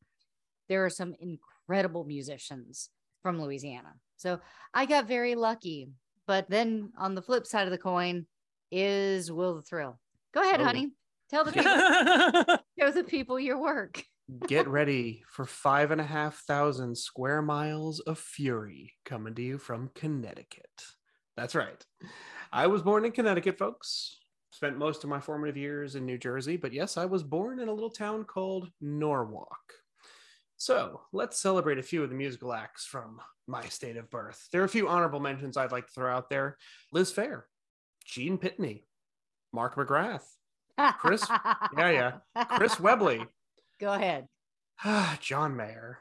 there are some incredible musicians from Louisiana, so I got very lucky. But then on the flip side of the coin is Will the Thrill. Go ahead, Oh. honey. Tell the people, show the people your work. Get ready for five and a half thousand square miles of fury coming to you from Connecticut. That's right. I was born in Connecticut, folks. Spent most of my formative years in New Jersey, but yes, I was born in a little town called Norwalk. So let's celebrate a few of the musical acts from my state of birth. There are a few honorable mentions I'd like to throw out there Liz Phair, Gene Pitney, Mark McGrath, Chris- yeah, yeah. Chris Webby, Go ahead. John Mayer.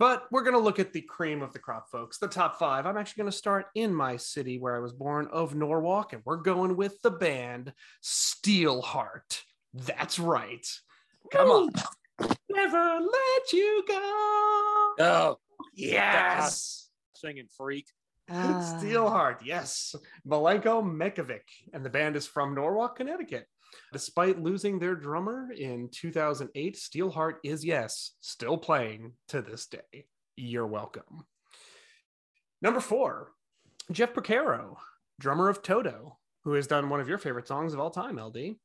But we're going to look at the cream of the crop, folks, the top five. I'm actually going to start in my city where I was born, of Norwalk, and we're going with the band Steelheart. That's right. Come on. Never let you go. Oh, Yes. singing freak. Ah. Steelheart, yes. Malenko Mekovic, and the band is from Norwalk, Connecticut. Despite losing their drummer in 2008, Steelheart is, yes, still playing to this day. You're welcome. Number four, Jeff Porcaro, drummer of Toto, who has done one of your favorite songs of all time, LD,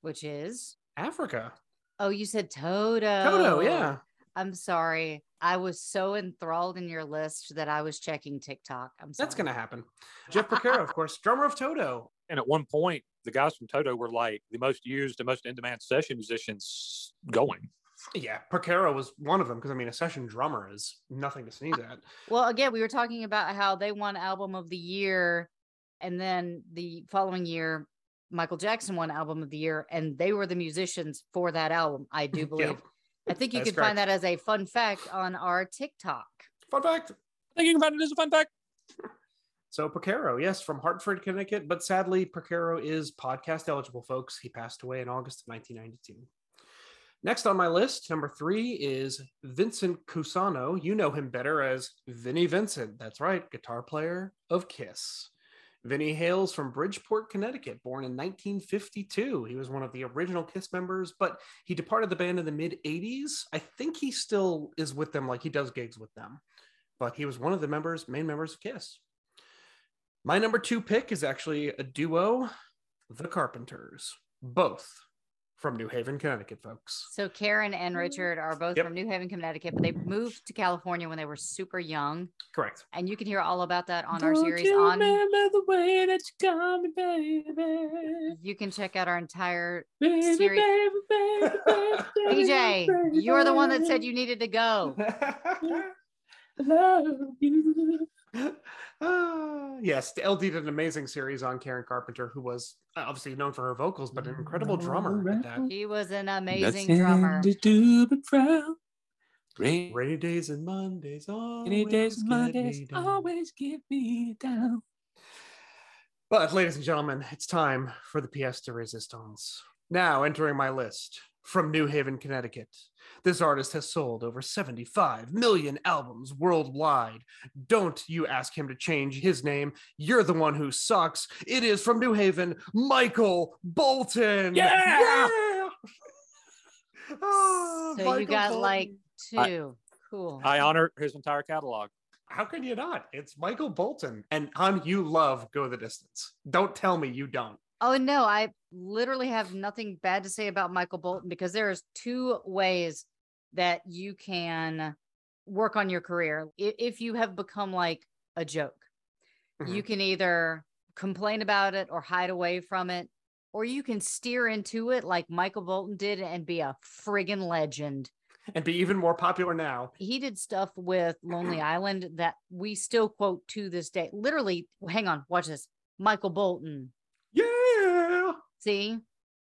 Which is Africa. Oh, you said Toto. Toto, yeah. I'm sorry. I was so enthralled in your list that I was checking TikTok. I'm sorry. That's going to happen. Jeff Porcaro, of course, drummer of Toto. And at one point, the guys from Toto were like the most used and most in demand session musicians going. Yeah, Porcaro was one of them because I mean, a session drummer is nothing to sneeze at. Well, again, we were talking about how they won album of the year, and then the following year, Michael Jackson won album of the year, and they were the musicians for that album. I do believe. I think you That's could find that as a fun fact on our TikTok. Fun fact. Thinking about it is a fun fact. So Porcaro, yes, from Hartford, Connecticut, but sadly, Porcaro is podcast eligible, folks. He passed away in August of 1992. Next on my list, number three is Vincent Cusano. You know him better as Vinnie Vincent. That's right, guitar player of Kiss. Vinnie hails from Bridgeport, Connecticut, born in 1952. He was one of the original Kiss members, but he departed the band in the mid 80s. I think he still is with them, like he does gigs with them, but he was one of the members, main members of Kiss. My number two pick is actually a duo, The Carpenters, both from New Haven, Connecticut, folks. So Karen and Richard are both Yep. from New Haven, Connecticut, but they moved to California when they were super young. Correct. And you can hear all about that on our series on the way that you got me, baby. you can check out our entire Baby, Siri- baby, baby, baby, DJ. baby, You're the one that said you needed to go. Love you. Ah, yes, LD did an amazing series on Karen Carpenter, who was uh, obviously known for her vocals, but an incredible drummer that. He was an amazing drummer. To do but frown. Rain- Rainy days and Mondays, always Rainy days and Mondays me always get me down. But, ladies and gentlemen, it's time for the pièce de resistance. Now entering my list from New Haven, Connecticut. This artist has sold over 75 million albums worldwide. Don't you ask him to change his name. You're the one who sucks. It is from New Haven, Michael Bolton. Yeah! Ah, So you got Bolton. like I- two. cool. I honor his entire catalog. How can you not? It's Michael Bolton. And hon, you love Go the Distance. Don't tell me you don't. Oh no, I literally have nothing bad to say about Michael Bolton because there's two ways that you can work on your career. If you have become like a joke, you mm-hmm. can either complain about it or hide away from it, or you can steer into it like Michael Bolton did and be a friggin' legend. and be even more popular now. He did stuff with Lonely Island that we still quote to this day. Literally, hang on, watch this. Michael Bolton. See,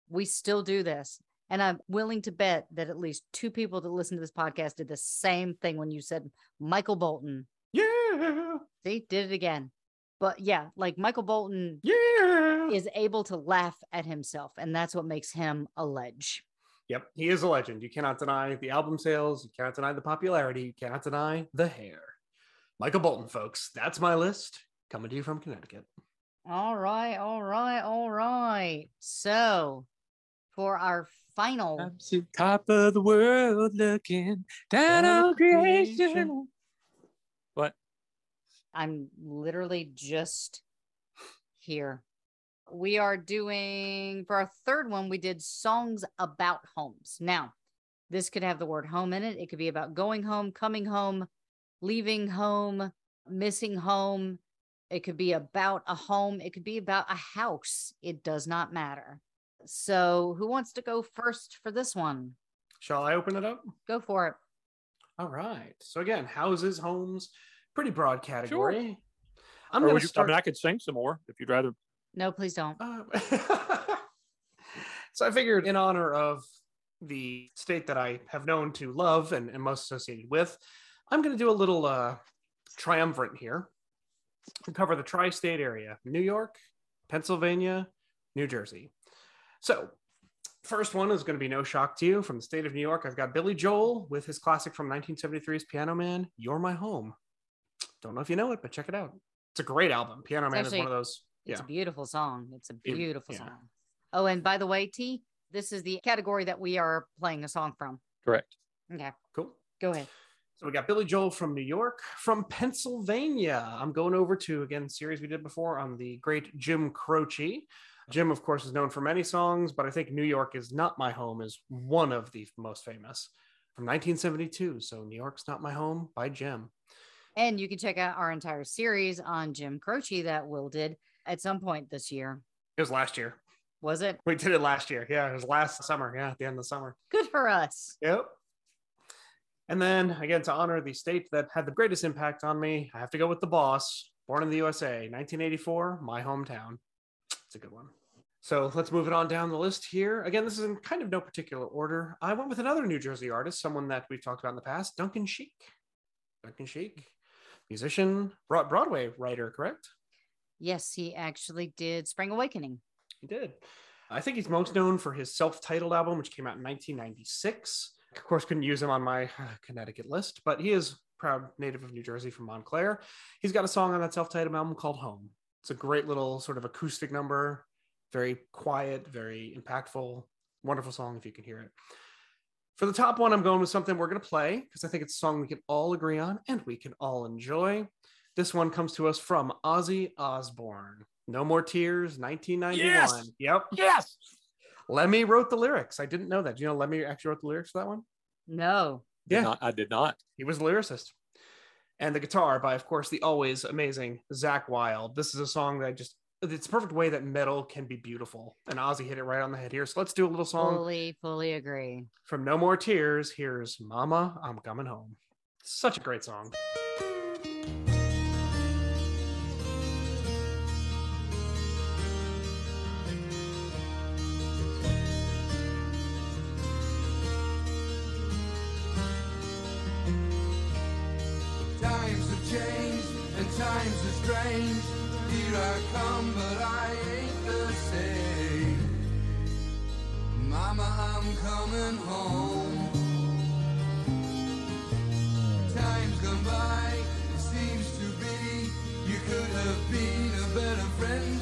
we still do this. And I'm willing to bet that at least two people that listen to this podcast did the same thing when you said Michael Bolton. Yeah. See, did it again. But yeah, like Michael Bolton Yeah. is able to laugh at himself, and that's what makes him a ledge. Yep, he is a legend. You cannot deny the album sales. You cannot deny the popularity. You cannot deny the hair. Michael Bolton, folks. That's my list. Coming to you from Connecticut. All right, all right, all right. So for our final to top of the world looking down on on creation. creation. What? I'm literally just here. We are doing for our third one, we did songs about homes. Now, this could have the word home in it. It could be about going home, coming home, leaving home, missing home. It could be about a home. It could be about a house. It does not matter. So, who wants to go first for this one? Shall I open it up? Go for it. All right. So again, houses, homes, pretty broad category. Sure. I'm going to you, I start. mean, I could sing some more if you'd rather. No, please don't. Uh, so I figured, in honor of the state that I have known to love and, and most associated with, I'm going to do a little uh, triumvirate here and cover the tri state area New York, Pennsylvania, New Jersey. So, first one is going to be no shock to you from the state of New York. I've got Billy Joel with his classic from 1973's Piano Man, You're My Home. Don't know if you know it, but check it out. It's a great album. Piano It's Man is one of those. Yeah. It's a beautiful song. It's a It- beautiful yeah. song. Oh, and by the way, T, this is the category that we are playing a song from. Correct. Okay, Cool. go ahead. So we got Billy Joel from New York, from Pennsylvania. I'm going over to again series we did before on the great Jim Croce. Jim, of course, is known for many songs, but I think New York is not my home is one of the most famous from 1972. So New York's not my home by Jim. And you can check out our entire series on Jim Croce that Will did at some point this year. It was last year. Was it? We did it last year. Yeah, it was last summer. Yeah, at the end of the summer. Good for us. Yep. And then again, to honor the state that had the greatest impact on me, I have to go with the boss, born in the USA, 1984, my hometown. It's a good one. So let's move it on down the list here. Again, this is in kind of no particular order. I went with another New Jersey artist, someone that we've talked about in the past, Duncan Sheik. Duncan Sheik, musician, Broadway writer, correct? Yes, he actually did Spring Awakening. He did. I think he's most known for his self-titled album, which came out in 1996. Of course, couldn't use him on my uh, Connecticut list, but he is proud native of New Jersey from Montclair. He's got a song on that self-titled album called "Home." It's a great little sort of acoustic number, very quiet, very impactful, wonderful song if you can hear it. For the top one, I'm going with something we're going to play because I think it's a song we can all agree on and we can all enjoy. This one comes to us from Ozzy Osbourne. No More Tears, 1991. Yes! Yep. Yes. Lemmy wrote the lyrics. I didn't know that. Do you know Lemmy actually wrote the lyrics for that one? No. Did Yeah. not- I did not. He was a lyricist. And the guitar by, of course, the always amazing Zakk Wylde. This is a song that just, it's a perfect way that metal can be beautiful. And Ozzy hit it right on the head here. So let's do a little song Fully, fully agree. from No More Tears. Here's Mama, I'm Coming Home. Such a great song.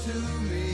To me.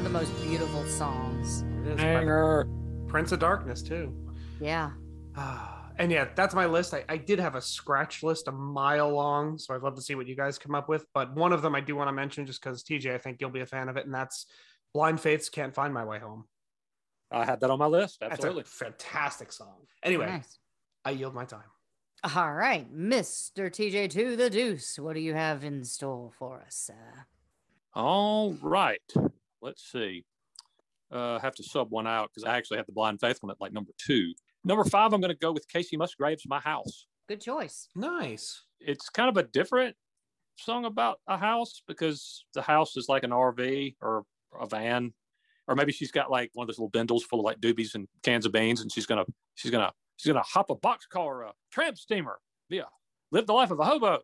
Of the most beautiful songs. It is Hanger. Prince of Darkness too. Yeah. Ah, and yeah, that's my list. I, I did have a scratch list a mile long, so I'd love to see what you guys come up with. But one of them I do want to mention just because TJ, I think you'll be a fan of it, and that's Blind Faith's Can't Find My Way Home. I had that on my list. That's Absolutely. a fantastic song. Anyway, Nice. I yield my time. All right, Mr. TJ to the deuce. What do you have in store for us, sir? All right. Let's see. Uh, I have to sub one out because I actually have the Blind Faith one at like number two. Number five, I'm going to go with Kacey Musgraves' My House. Good choice. Nice. It's kind of a different song about a house because the house is like an RV or a van, or maybe she's got like one of those little bindles full of like doobies and cans of beans, and she's gonna she's gonna she's gonna hop a boxcar or a tramp steamer, yeah, live the life of a hobo.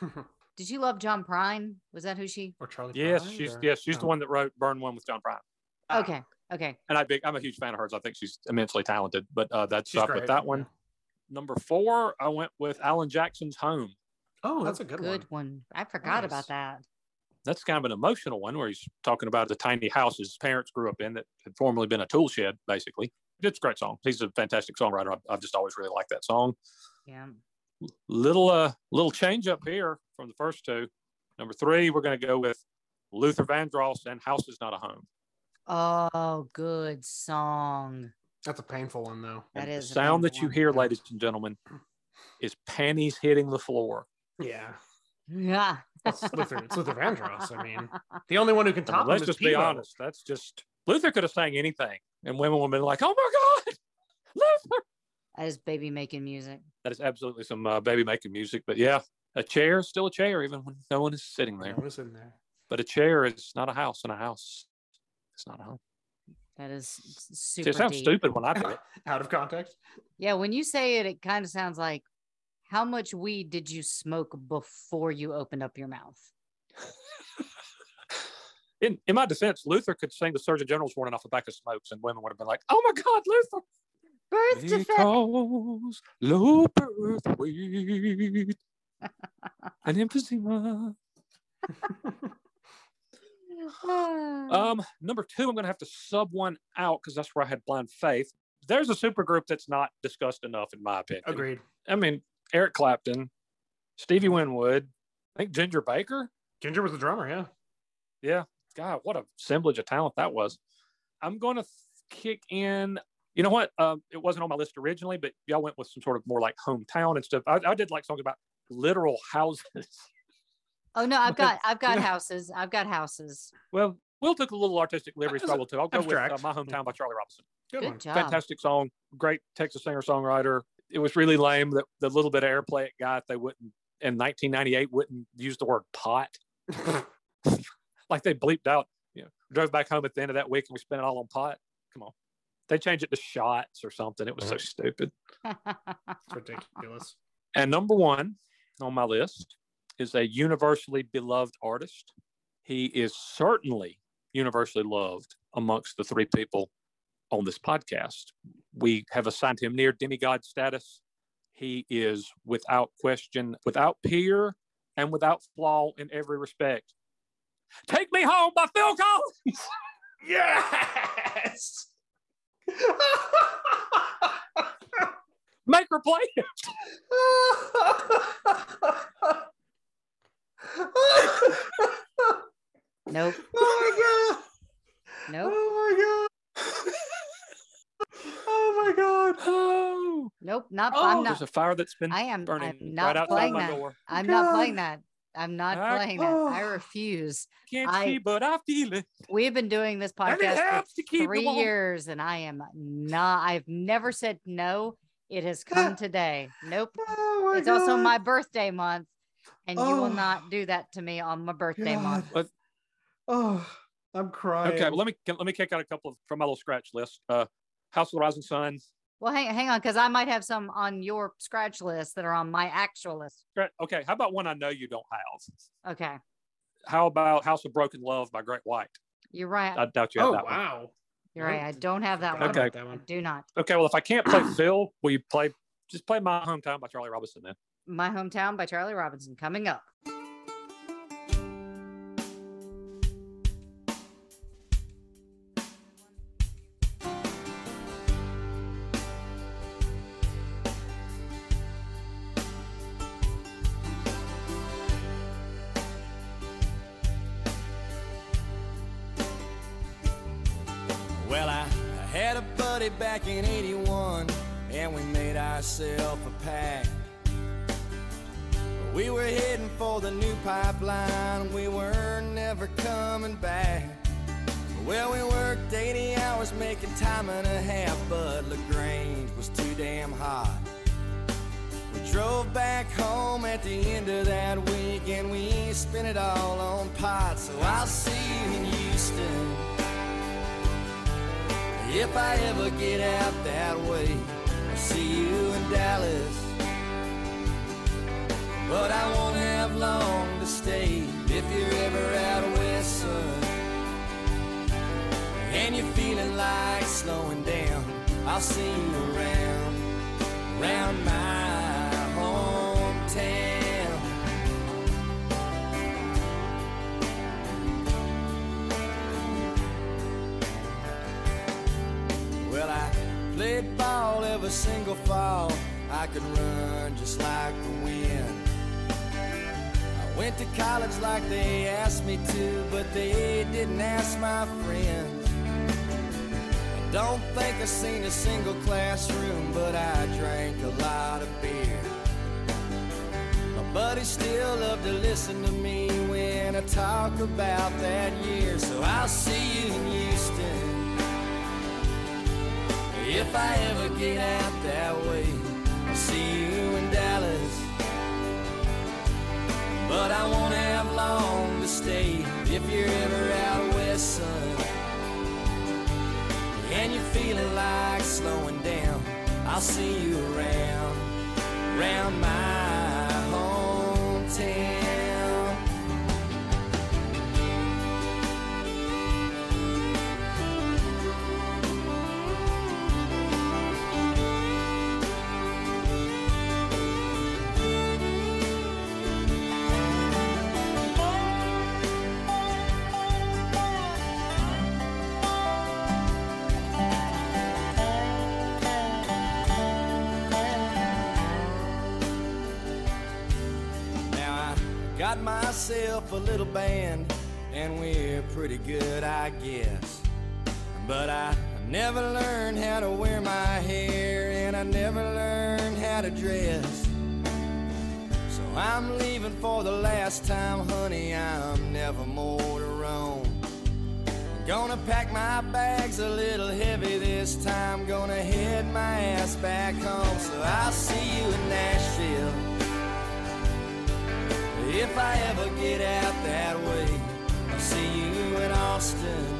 Did you love John Prine? Was that who she? or Charlie. Yes, Pride, she's or- yes she's the oh. one that wrote Burn One with John Prine. Ah, Okay. Okay. and I big I'm a huge fan of hers. I think she's immensely talented. But uh, that's She's up great, with that yeah. one. Number four, I went with Alan Jackson's Home. Oh, that's a good, Good one. one. I forgot Nice. about that. That's kind of an emotional one where he's talking about the tiny house his parents grew up in that had formerly been a tool shed, basically. It's a great song. He's a fantastic songwriter. I've, I've just always really liked that song. Yeah. Little uh little change up here from the first two. Number three, we're going to go with Luther Vandross and House is Not a Home. Oh, good song. That's a painful one though. That And is the sound that painful you one. hear, ladies and gentlemen, is panties hitting the floor. Yeah. Yeah. It's Luther, it's Luther Vandross. I mean, the only one who can I mean, let's is just be Peabo. honest. That's just Luther could have sang anything, and women would have been like, "Oh my God, Luther!" That is baby making music. That is absolutely some uh, baby making music. But yeah, a chair is still a chair, even when no one is sitting there. No one's in there. But a chair is not a house, and a house is not a home. That is s- See, super. it sounds deep. stupid when I do it. Out of context. Yeah, when you say it, it kind of sounds like how much weed did you smoke before you opened up your mouth? In, in my defense, Luther could sing the Surgeon General's warning off the back of smokes, and women would have been like, "Oh my God, Luther!" Birth defect. Because low birth weight and emphysema. Um, number two, I'm going to have to sub one out because that's where I had blind faith. There's a super group that's not discussed enough, in my opinion. Agreed. I mean, Eric Clapton, Stevie Winwood, I think Ginger Baker. Ginger was the drummer. Yeah. Yeah, God, what a assemblage of talent that was. I'm going to kick in. You know what? Um, it wasn't on my list originally, but y'all went with some sort of more like hometown and stuff. I, I did like songs about literal houses. oh no, I've got I've got houses. I've got houses. well, Will took a little artistic liberties, That's so I will too. I'll go with uh. My Hometown by Charlie Robison. Good, Good job. fantastic song, great Texas singer songwriter. It was really lame that the little bit of airplay it got, they wouldn't in 1998 wouldn't use the word pot, like they bleeped out. You know, drove back home at the end of that week and we spent it all on pot. Come on, they changed it to shots or something. It was so uh-huh. stupid. It's ridiculous. And number one on my list is a universally beloved artist. He is certainly universally loved amongst the three people on this podcast. We have assigned him near demigod status. He is without question, without peer, and without flaw in every respect. Take Me Home by Phil Collins. Yes. Make her play it. nope. oh my god. Nope. Oh my god. Oh my god. Oh, Nope. Not. Oh, I'm there's a fire that's been I am. burning I'm not right outside playing my that. door. I'm not playing that. I'm not I- playing that. I oh. refuse. Can't I- see, but I feel it. We've been doing this podcast for to keep three years, and I am not. I've never said no. It has come today. Nope. Oh my it's also my birthday month, and you Oh. will not do that to me on my birthday month. God. Oh, I'm crying. Okay, well, let me let me kick out a couple of from my little scratch list. Uh, House of the Rising Sun. Well, hang, hang on, because I might have some on your scratch list that are on my actual list. Okay, how about one I know you don't have? Okay, How about House of Broken Love by Great White? you're right. I doubt you have Oh that one. wow. you're right. I don't have that Forgot one. Okay. about that I one. do not. Okay, well, if I can't play Phil, will you play just play My Hometown by Charlie Robison then? My hometown by Charlie Robison coming up. Time and a half, but LaGrange was too damn hot. We drove back home at the end of that week, and we spent it all on pot. So I'll see you in Houston. If I ever get out that way, I'll see you in Dallas. But I won't have long to stay if you're ever out west, son. And you're feeling like slowing down, I'll see you around, around my hometown. Well, I played ball every single fall. I could run just like the wind. I went to college like they asked me to, but they didn't ask my friends. Don't think I've seen a single classroom, but I drank a lot of beer. My buddies still love to listen to me when I talk about that year. So I'll see you in Houston. If I ever get out that way, I'll see you in Dallas. But I won't have long to stay if you're ever out feeling like slowing down, I'll see you around, around my a little band, and we're pretty good, I guess. But I never learned how to wear my hair, and I never learned how to dress. So I'm leaving for the last time, honey. I'm never more to roam. Gonna pack my bags a little heavy this time. Gonna head my ass back home. So I'll see you in Nashville. If I ever get out that way, I'll see you in Austin.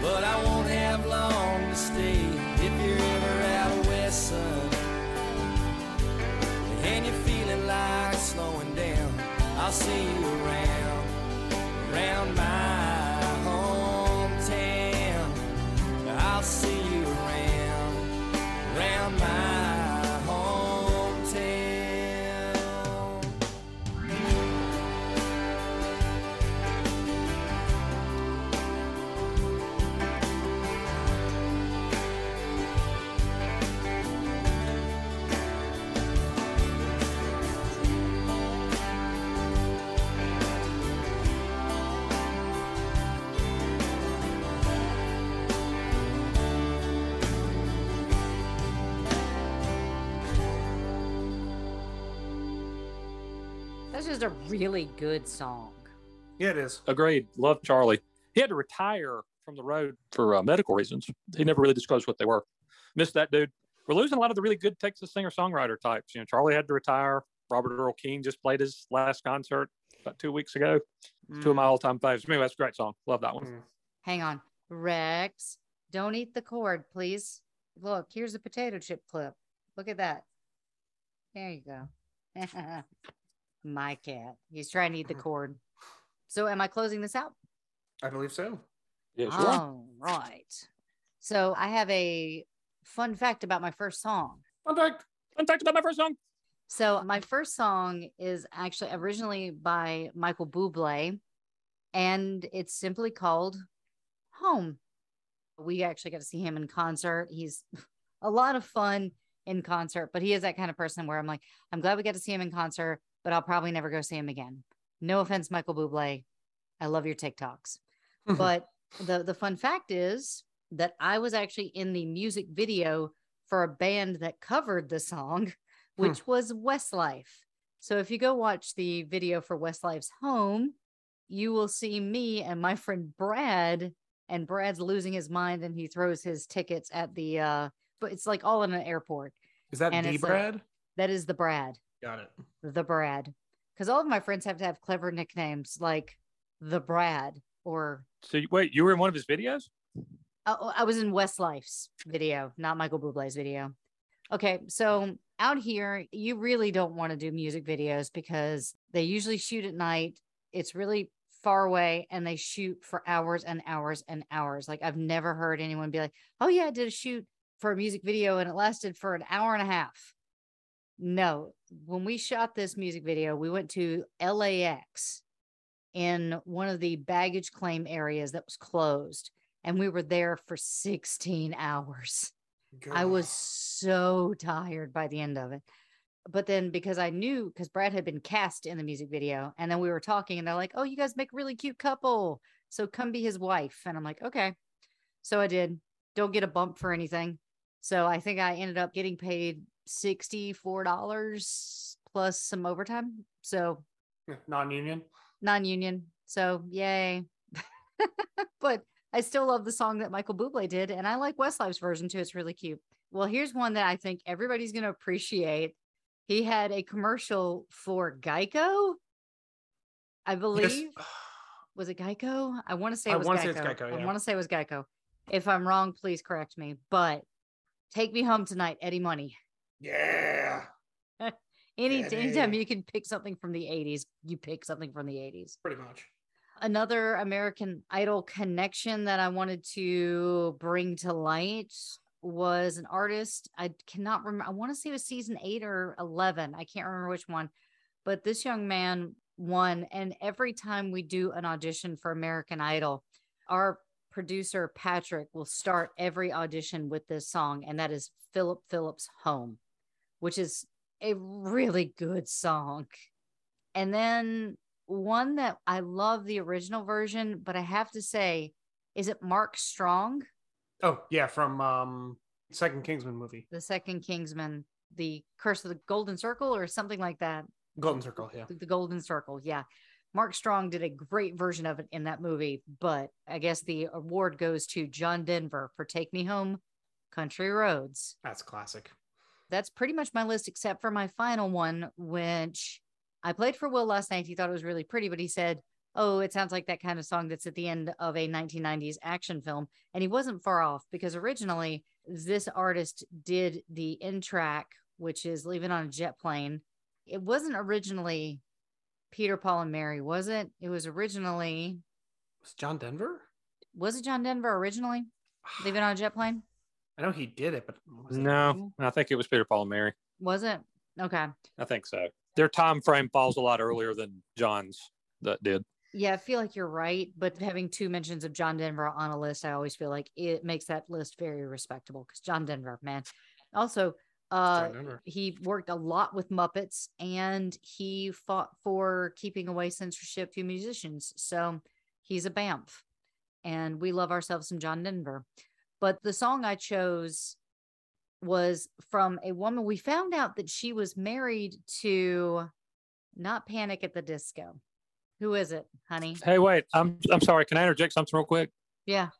But I won't have long to stay if you're ever out west, son. And you're feeling like slowing down, I'll see you around, around my That's just a really good song. Yeah, it is. Agreed. Love Charlie. He had to retire from the road for uh, medical reasons. He never really disclosed what they were. Missed that dude. We're losing a lot of the really good Texas singer songwriter types. You know, Charlie had to retire. Robert Earl Keen just played his last concert about two weeks ago. Two of my all time faves. Anyway, that's a great song. Love that one. Mm. Hang on. Rex, don't eat the cord, please. Look, here's a potato chip clip. Look at that. There you go. My cat. He's trying to eat the mm. cord. So, am I closing this out? I believe so. Yeah, sure. All right. So, I have a fun fact about my first song. Fun fact. Fun fact about my first song. So my first song is actually originally by Michael Bublé, and it's simply called Home. We actually got to see him in concert. He's a lot of fun in concert, but he is that kind of person where I'm like, I'm glad we got to see him in concert, but I'll probably never go see him again. No offense, Michael Bublé. I love your TikToks. but the the fun fact is that I was actually in the music video for a band that covered the song, which was Westlife. So if you go watch the video for Westlife's Home, you will see me and my friend Brad, and Brad's losing his mind and he throws his tickets at the uh but it's like all in an airport. Is that And D it's like- Brad? That is the Brad, Got it. the Brad. Because all of my friends have to have clever nicknames like the Brad or So wait, you were in one of his videos? Oh, oh, I was in Westlife's video, not Michael Bublé's video. Okay, so out here, you really don't want to do music videos because they usually shoot at night. It's really far away and they shoot for hours and hours and hours. Like I've never heard anyone be like, "Oh yeah, I did a shoot for a music video and it lasted for an hour and a half." No, when we shot this music video, we went to LAX in one of the baggage claim areas that was closed and we were there for 16 hours. I was so tired by the end of it. But then because I knew because Brad had been cast in the music video, and then we were talking, and they're like, "Oh, you guys make a really cute couple, so come be his wife." And I'm like, "Okay." So I did. Don't get a bump for anything. So I think I ended up getting paid sixty four dollars plus some overtime. So non-union. non-union. So yay. but I still love the song that Michael Bublé did, and I like Westlife's version too. It's really cute. Well, here's one that I think everybody's going to appreciate. He had a commercial for Geico, I believe. Was it Geico? I want to say I it was wanna Geico. say it's Geico, I yeah. want to say it was Geico. If I'm wrong, please correct me. But take me home tonight, Eddie Money. Yeah. Any Eddie. anytime you can pick something from the 80s, you pick something from the 80s. Pretty much. Another American Idol connection that I wanted to bring to light was an artist. I cannot remember. I want to say it was season eight or 11. I can't remember which one, but this young man won. And every time we do an audition for American Idol, our producer Patrick will start every audition with this song, and that is Philip Phillips Home, which is a really good song. And then one that I love the original version, but I have to say, is it Mark Strong, Oh yeah, from um second Kingsman movie, the second Kingsman, the Curse of the Golden Circle, or something like that? Golden Circle. Yeah. The, the Golden Circle. Yeah. Mark Strong did a great version of it in that movie, but I guess the award goes to John Denver for Take Me Home, Country Roads. That's classic. That's pretty much my list except for my final one which i played for will last night. He thought it was really pretty but he said oh it sounds like that kind of song that's at the end of a 1990s action film. And he wasn't far off because originally this artist did the in track which is leaving on a jet plane. It wasn't originally peter paul and mary was it? It was originally Was John Denver? was it john denver originally? Ah. Leaving on a jet plane I know he did it, but was it No, him? I think it was Peter, Paul, and Mary. was it okay I think so. Their time frame falls a lot earlier than John's that did. Yeah, I feel like you're right, but having two mentions of John Denver on a list, I always feel like it makes that list very respectable because John Denver, man. Also, uh, he worked a lot with Muppets and he fought for keeping away censorship to musicians. So he's a BAMF, and we love ourselves some John Denver. But the song I chose was from a woman. We found out that she was married to not Panic at the Disco. Who is it, honey? Hey, wait, I'm I'm sorry. Can I interject something real quick? Yeah.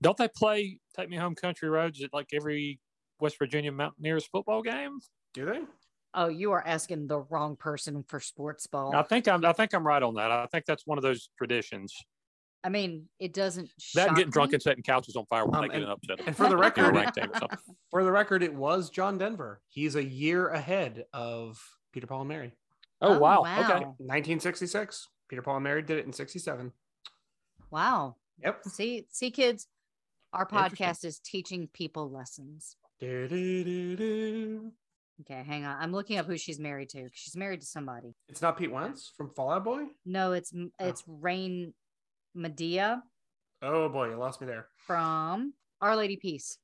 Don't they play "Take Me Home, Country Roads" at like every West Virginia Mountaineers football game? Do they? Oh, you are asking the wrong person for sports ball. I think I'm I think I'm right on that. I think that's one of those traditions. I mean, it doesn't. That and shock getting drunk me. and setting couches on fire when Um, they get and- an upset. And for the record, ranked team or something. for the record, it was John Denver. He's a year ahead of Peter Paul and Mary. Oh, Oh, wow. wow. Okay. 1966. Peter Paul and Mary did it in 67. Wow. Yep. See, see, kids, our podcast is teaching people lessons. Do-do-do-do. Okay, hang on. I'm looking up who she's married to. She's married to somebody. It's not Pete Wentz from Fall Out Boy. No, it's Oh. it's Raine Maida Oh boy, you lost me there. from Our Lady Peace.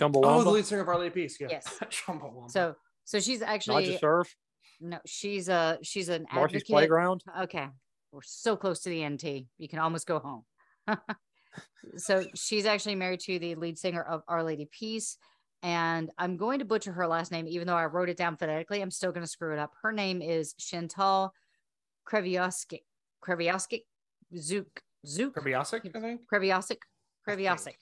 Oh, the lead singer of Our Lady Peace. Yeah. Yes. Chumbawamba. So, so she's Not actually just surf. no, she's a she's an Marcy's advocate. playground. Okay. We're so close to the NT. You can almost go home. so she's actually married to the lead singer of Our Lady Peace. And I'm going to butcher her last name, even though I wrote it down phonetically. I'm still going to screw it up. Her name is Chantal Kreviosik. Kreviosik? Zook. Zook? Krabiasik, I think.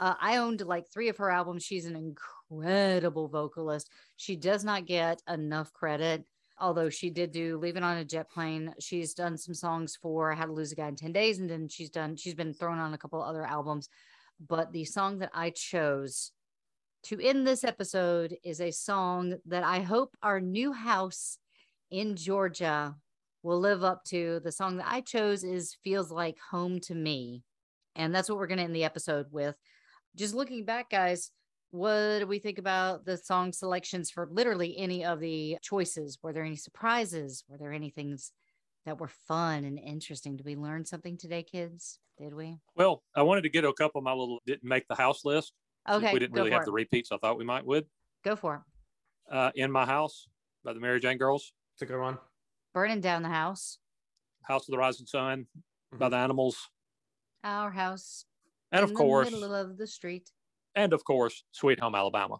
Uh, I owned like three of her albums. She's an incredible vocalist. She does not get enough credit, although she did do Leaving on a Jet Plane. She's done some songs for How to Lose a Guy in 10 Days, and then she's done, she's been thrown on a couple other albums. But the song that I chose to end this episode is a song that I hope our new house in Georgia will live up to. The song that I chose is Feels Like Home to Me. And that's what we're going to end the episode with. Just looking back, guys, what do we think about the song selections for literally any of the choices? Were there any surprises? Were there any things that were fun and interesting? Did we learn something today, kids? Did we? Well, I wanted to get a couple of my little didn't make the house list. Okay, we didn't go really for have it. the repeats I thought we might would. Go for it. Uh, in my house by the Mary Jane Girls. It's a good one. Burning down the house. House of the Rising Sun by Mhm. the Animals, Our house. and in of course, middle of the street. and of course, Sweet Home Alabama.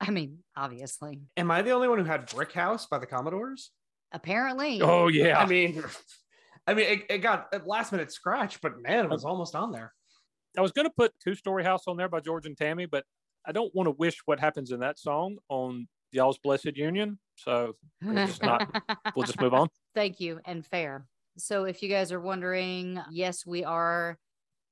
I mean, obviously. Am I the only one who had Brick House by the Commodores? Apparently. Oh yeah, I mean, I mean, it, it got a last minute scratch, but man, it was almost on there. I was going to put Two Story House on there by George and Tammy, but I don't want to wish what happens in that song on y'all's Blessed Union. So we'll just not. we'll just move on. Thank you and fair. So if you guys are wondering, yes, we are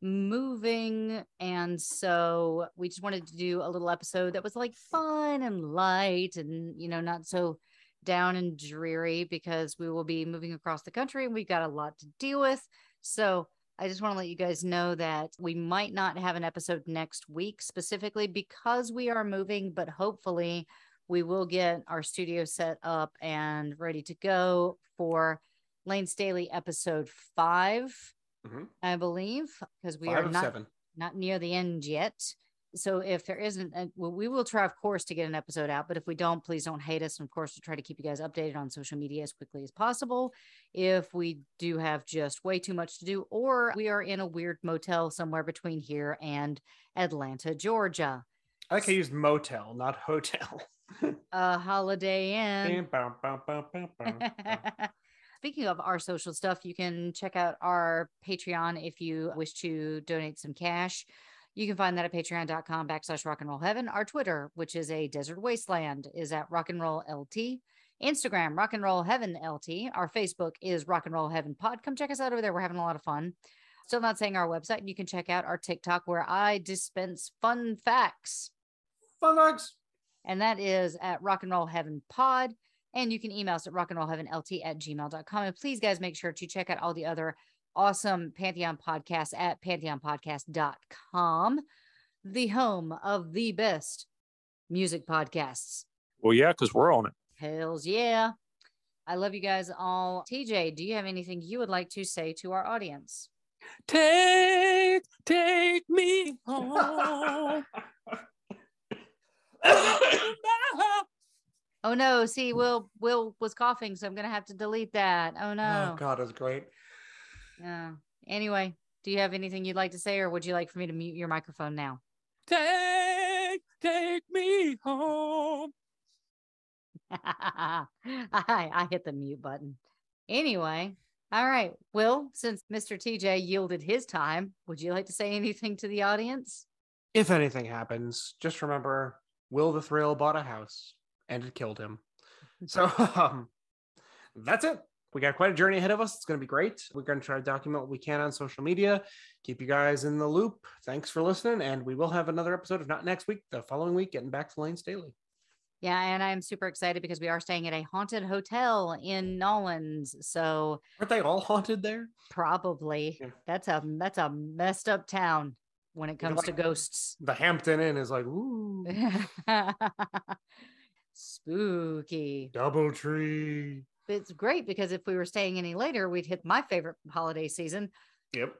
moving and so we just wanted to do a little episode that was like fun and light and you know not so down and dreary because we will be moving across the country and we've got a lot to deal with. So I just want to let you guys know that we might not have an episode next week specifically because we are moving, but hopefully we will get our studio set up and ready to go for Layne Staley episode 5 Mhm. I believe, because we Five are not seven. not near the end yet. So if there isn't, a, well, we will try, of course, to get an episode out. But if we don't, please don't hate us. And of course, we'll try to keep you guys updated on social media as quickly as possible. If we do have just way too much to do, or we are in a weird motel somewhere between here and Atlanta, Georgia, I like I used motel, not hotel. a Holiday Inn. Speaking of our social stuff, you can check out our Patreon if you wish to donate some cash. You can find that at patreon.com backslash rock and roll heaven. Our Twitter, which is a desert wasteland, is at rock and roll LT. Instagram, rock and roll heaven LT. Our Facebook is rock and roll heaven pod. Come check us out over there. We're having a lot of fun. Still not saying our website. You can check out our TikTok where I dispense fun facts Fun facts. And that is at rock and roll heaven pod and you can email us at rock and roll heaven lt at gmail.com and please guys make sure to check out all the other awesome pantheon podcasts at pantheonpodcast.com the home of the best music podcasts. Well, yeah, because we're on it. hells yeah. I love you guys all. Tj do you have anything you would like to say to our audience? Take, take me home. oh no see will will was coughing so i'm gonna have to delete that oh no Oh God, it was great. Yeah. Anyway, do you have anything you'd like to say, or would you like for me to mute your microphone now? take, take me home. I, I hit the mute button. Anyway, all right. Will, since Mr. TJ yielded his time, would you like to say anything to the audience? If anything happens, just remember Will the Thrill bought a house and it killed him. So um, that's it. We got quite a journey ahead of us. It's going to be great. We're going to try to document what we can on social media, keep you guys in the loop. Thanks for listening. And we will have another episode, if not next week, the following week, getting back to Layne Staley. Yeah, and I'm super excited because we are staying at a haunted hotel in Nolans. So Aren't they all haunted there? probably Yeah. that's a that's a messed up town when it comes to like- ghosts. The Hampton Inn is like, ooh, Spooky. double tree. It's great because if we were staying any later, we'd hit my favorite holiday season, Yep.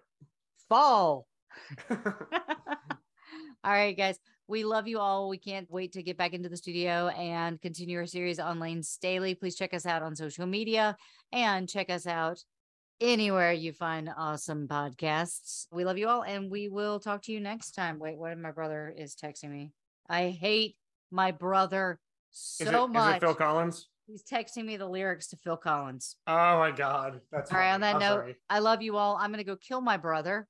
fall. all right, guys. We love you all. We can't wait to get back into the studio and continue our series on Layne Staley. Please check us out on social media and check us out anywhere you find awesome podcasts. We love you all and we will talk to you next time. Wait, what? My brother is texting me. I hate my brother so is, it, much. Is it Phil Collins? He's texting me the lyrics to Phil Collins. Oh my God. That's All right, funny. on that I'm note, sorry. I love you all. I'm going to go kill my brother.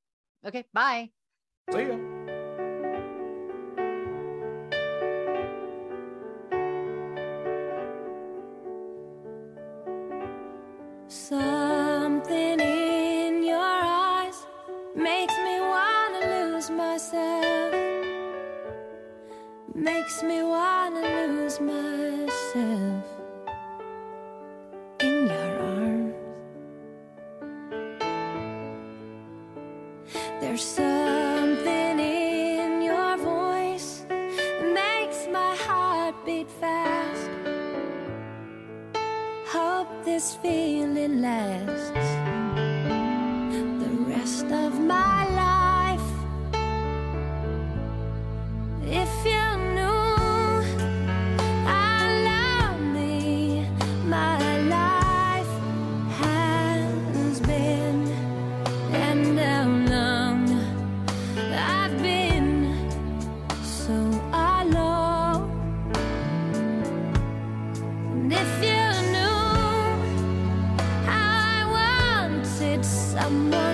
Okay, bye. See ya. Makes me wanna lose myself in your arms. There's something in your voice that makes my heart beat fast. Hope this feeling lasts someone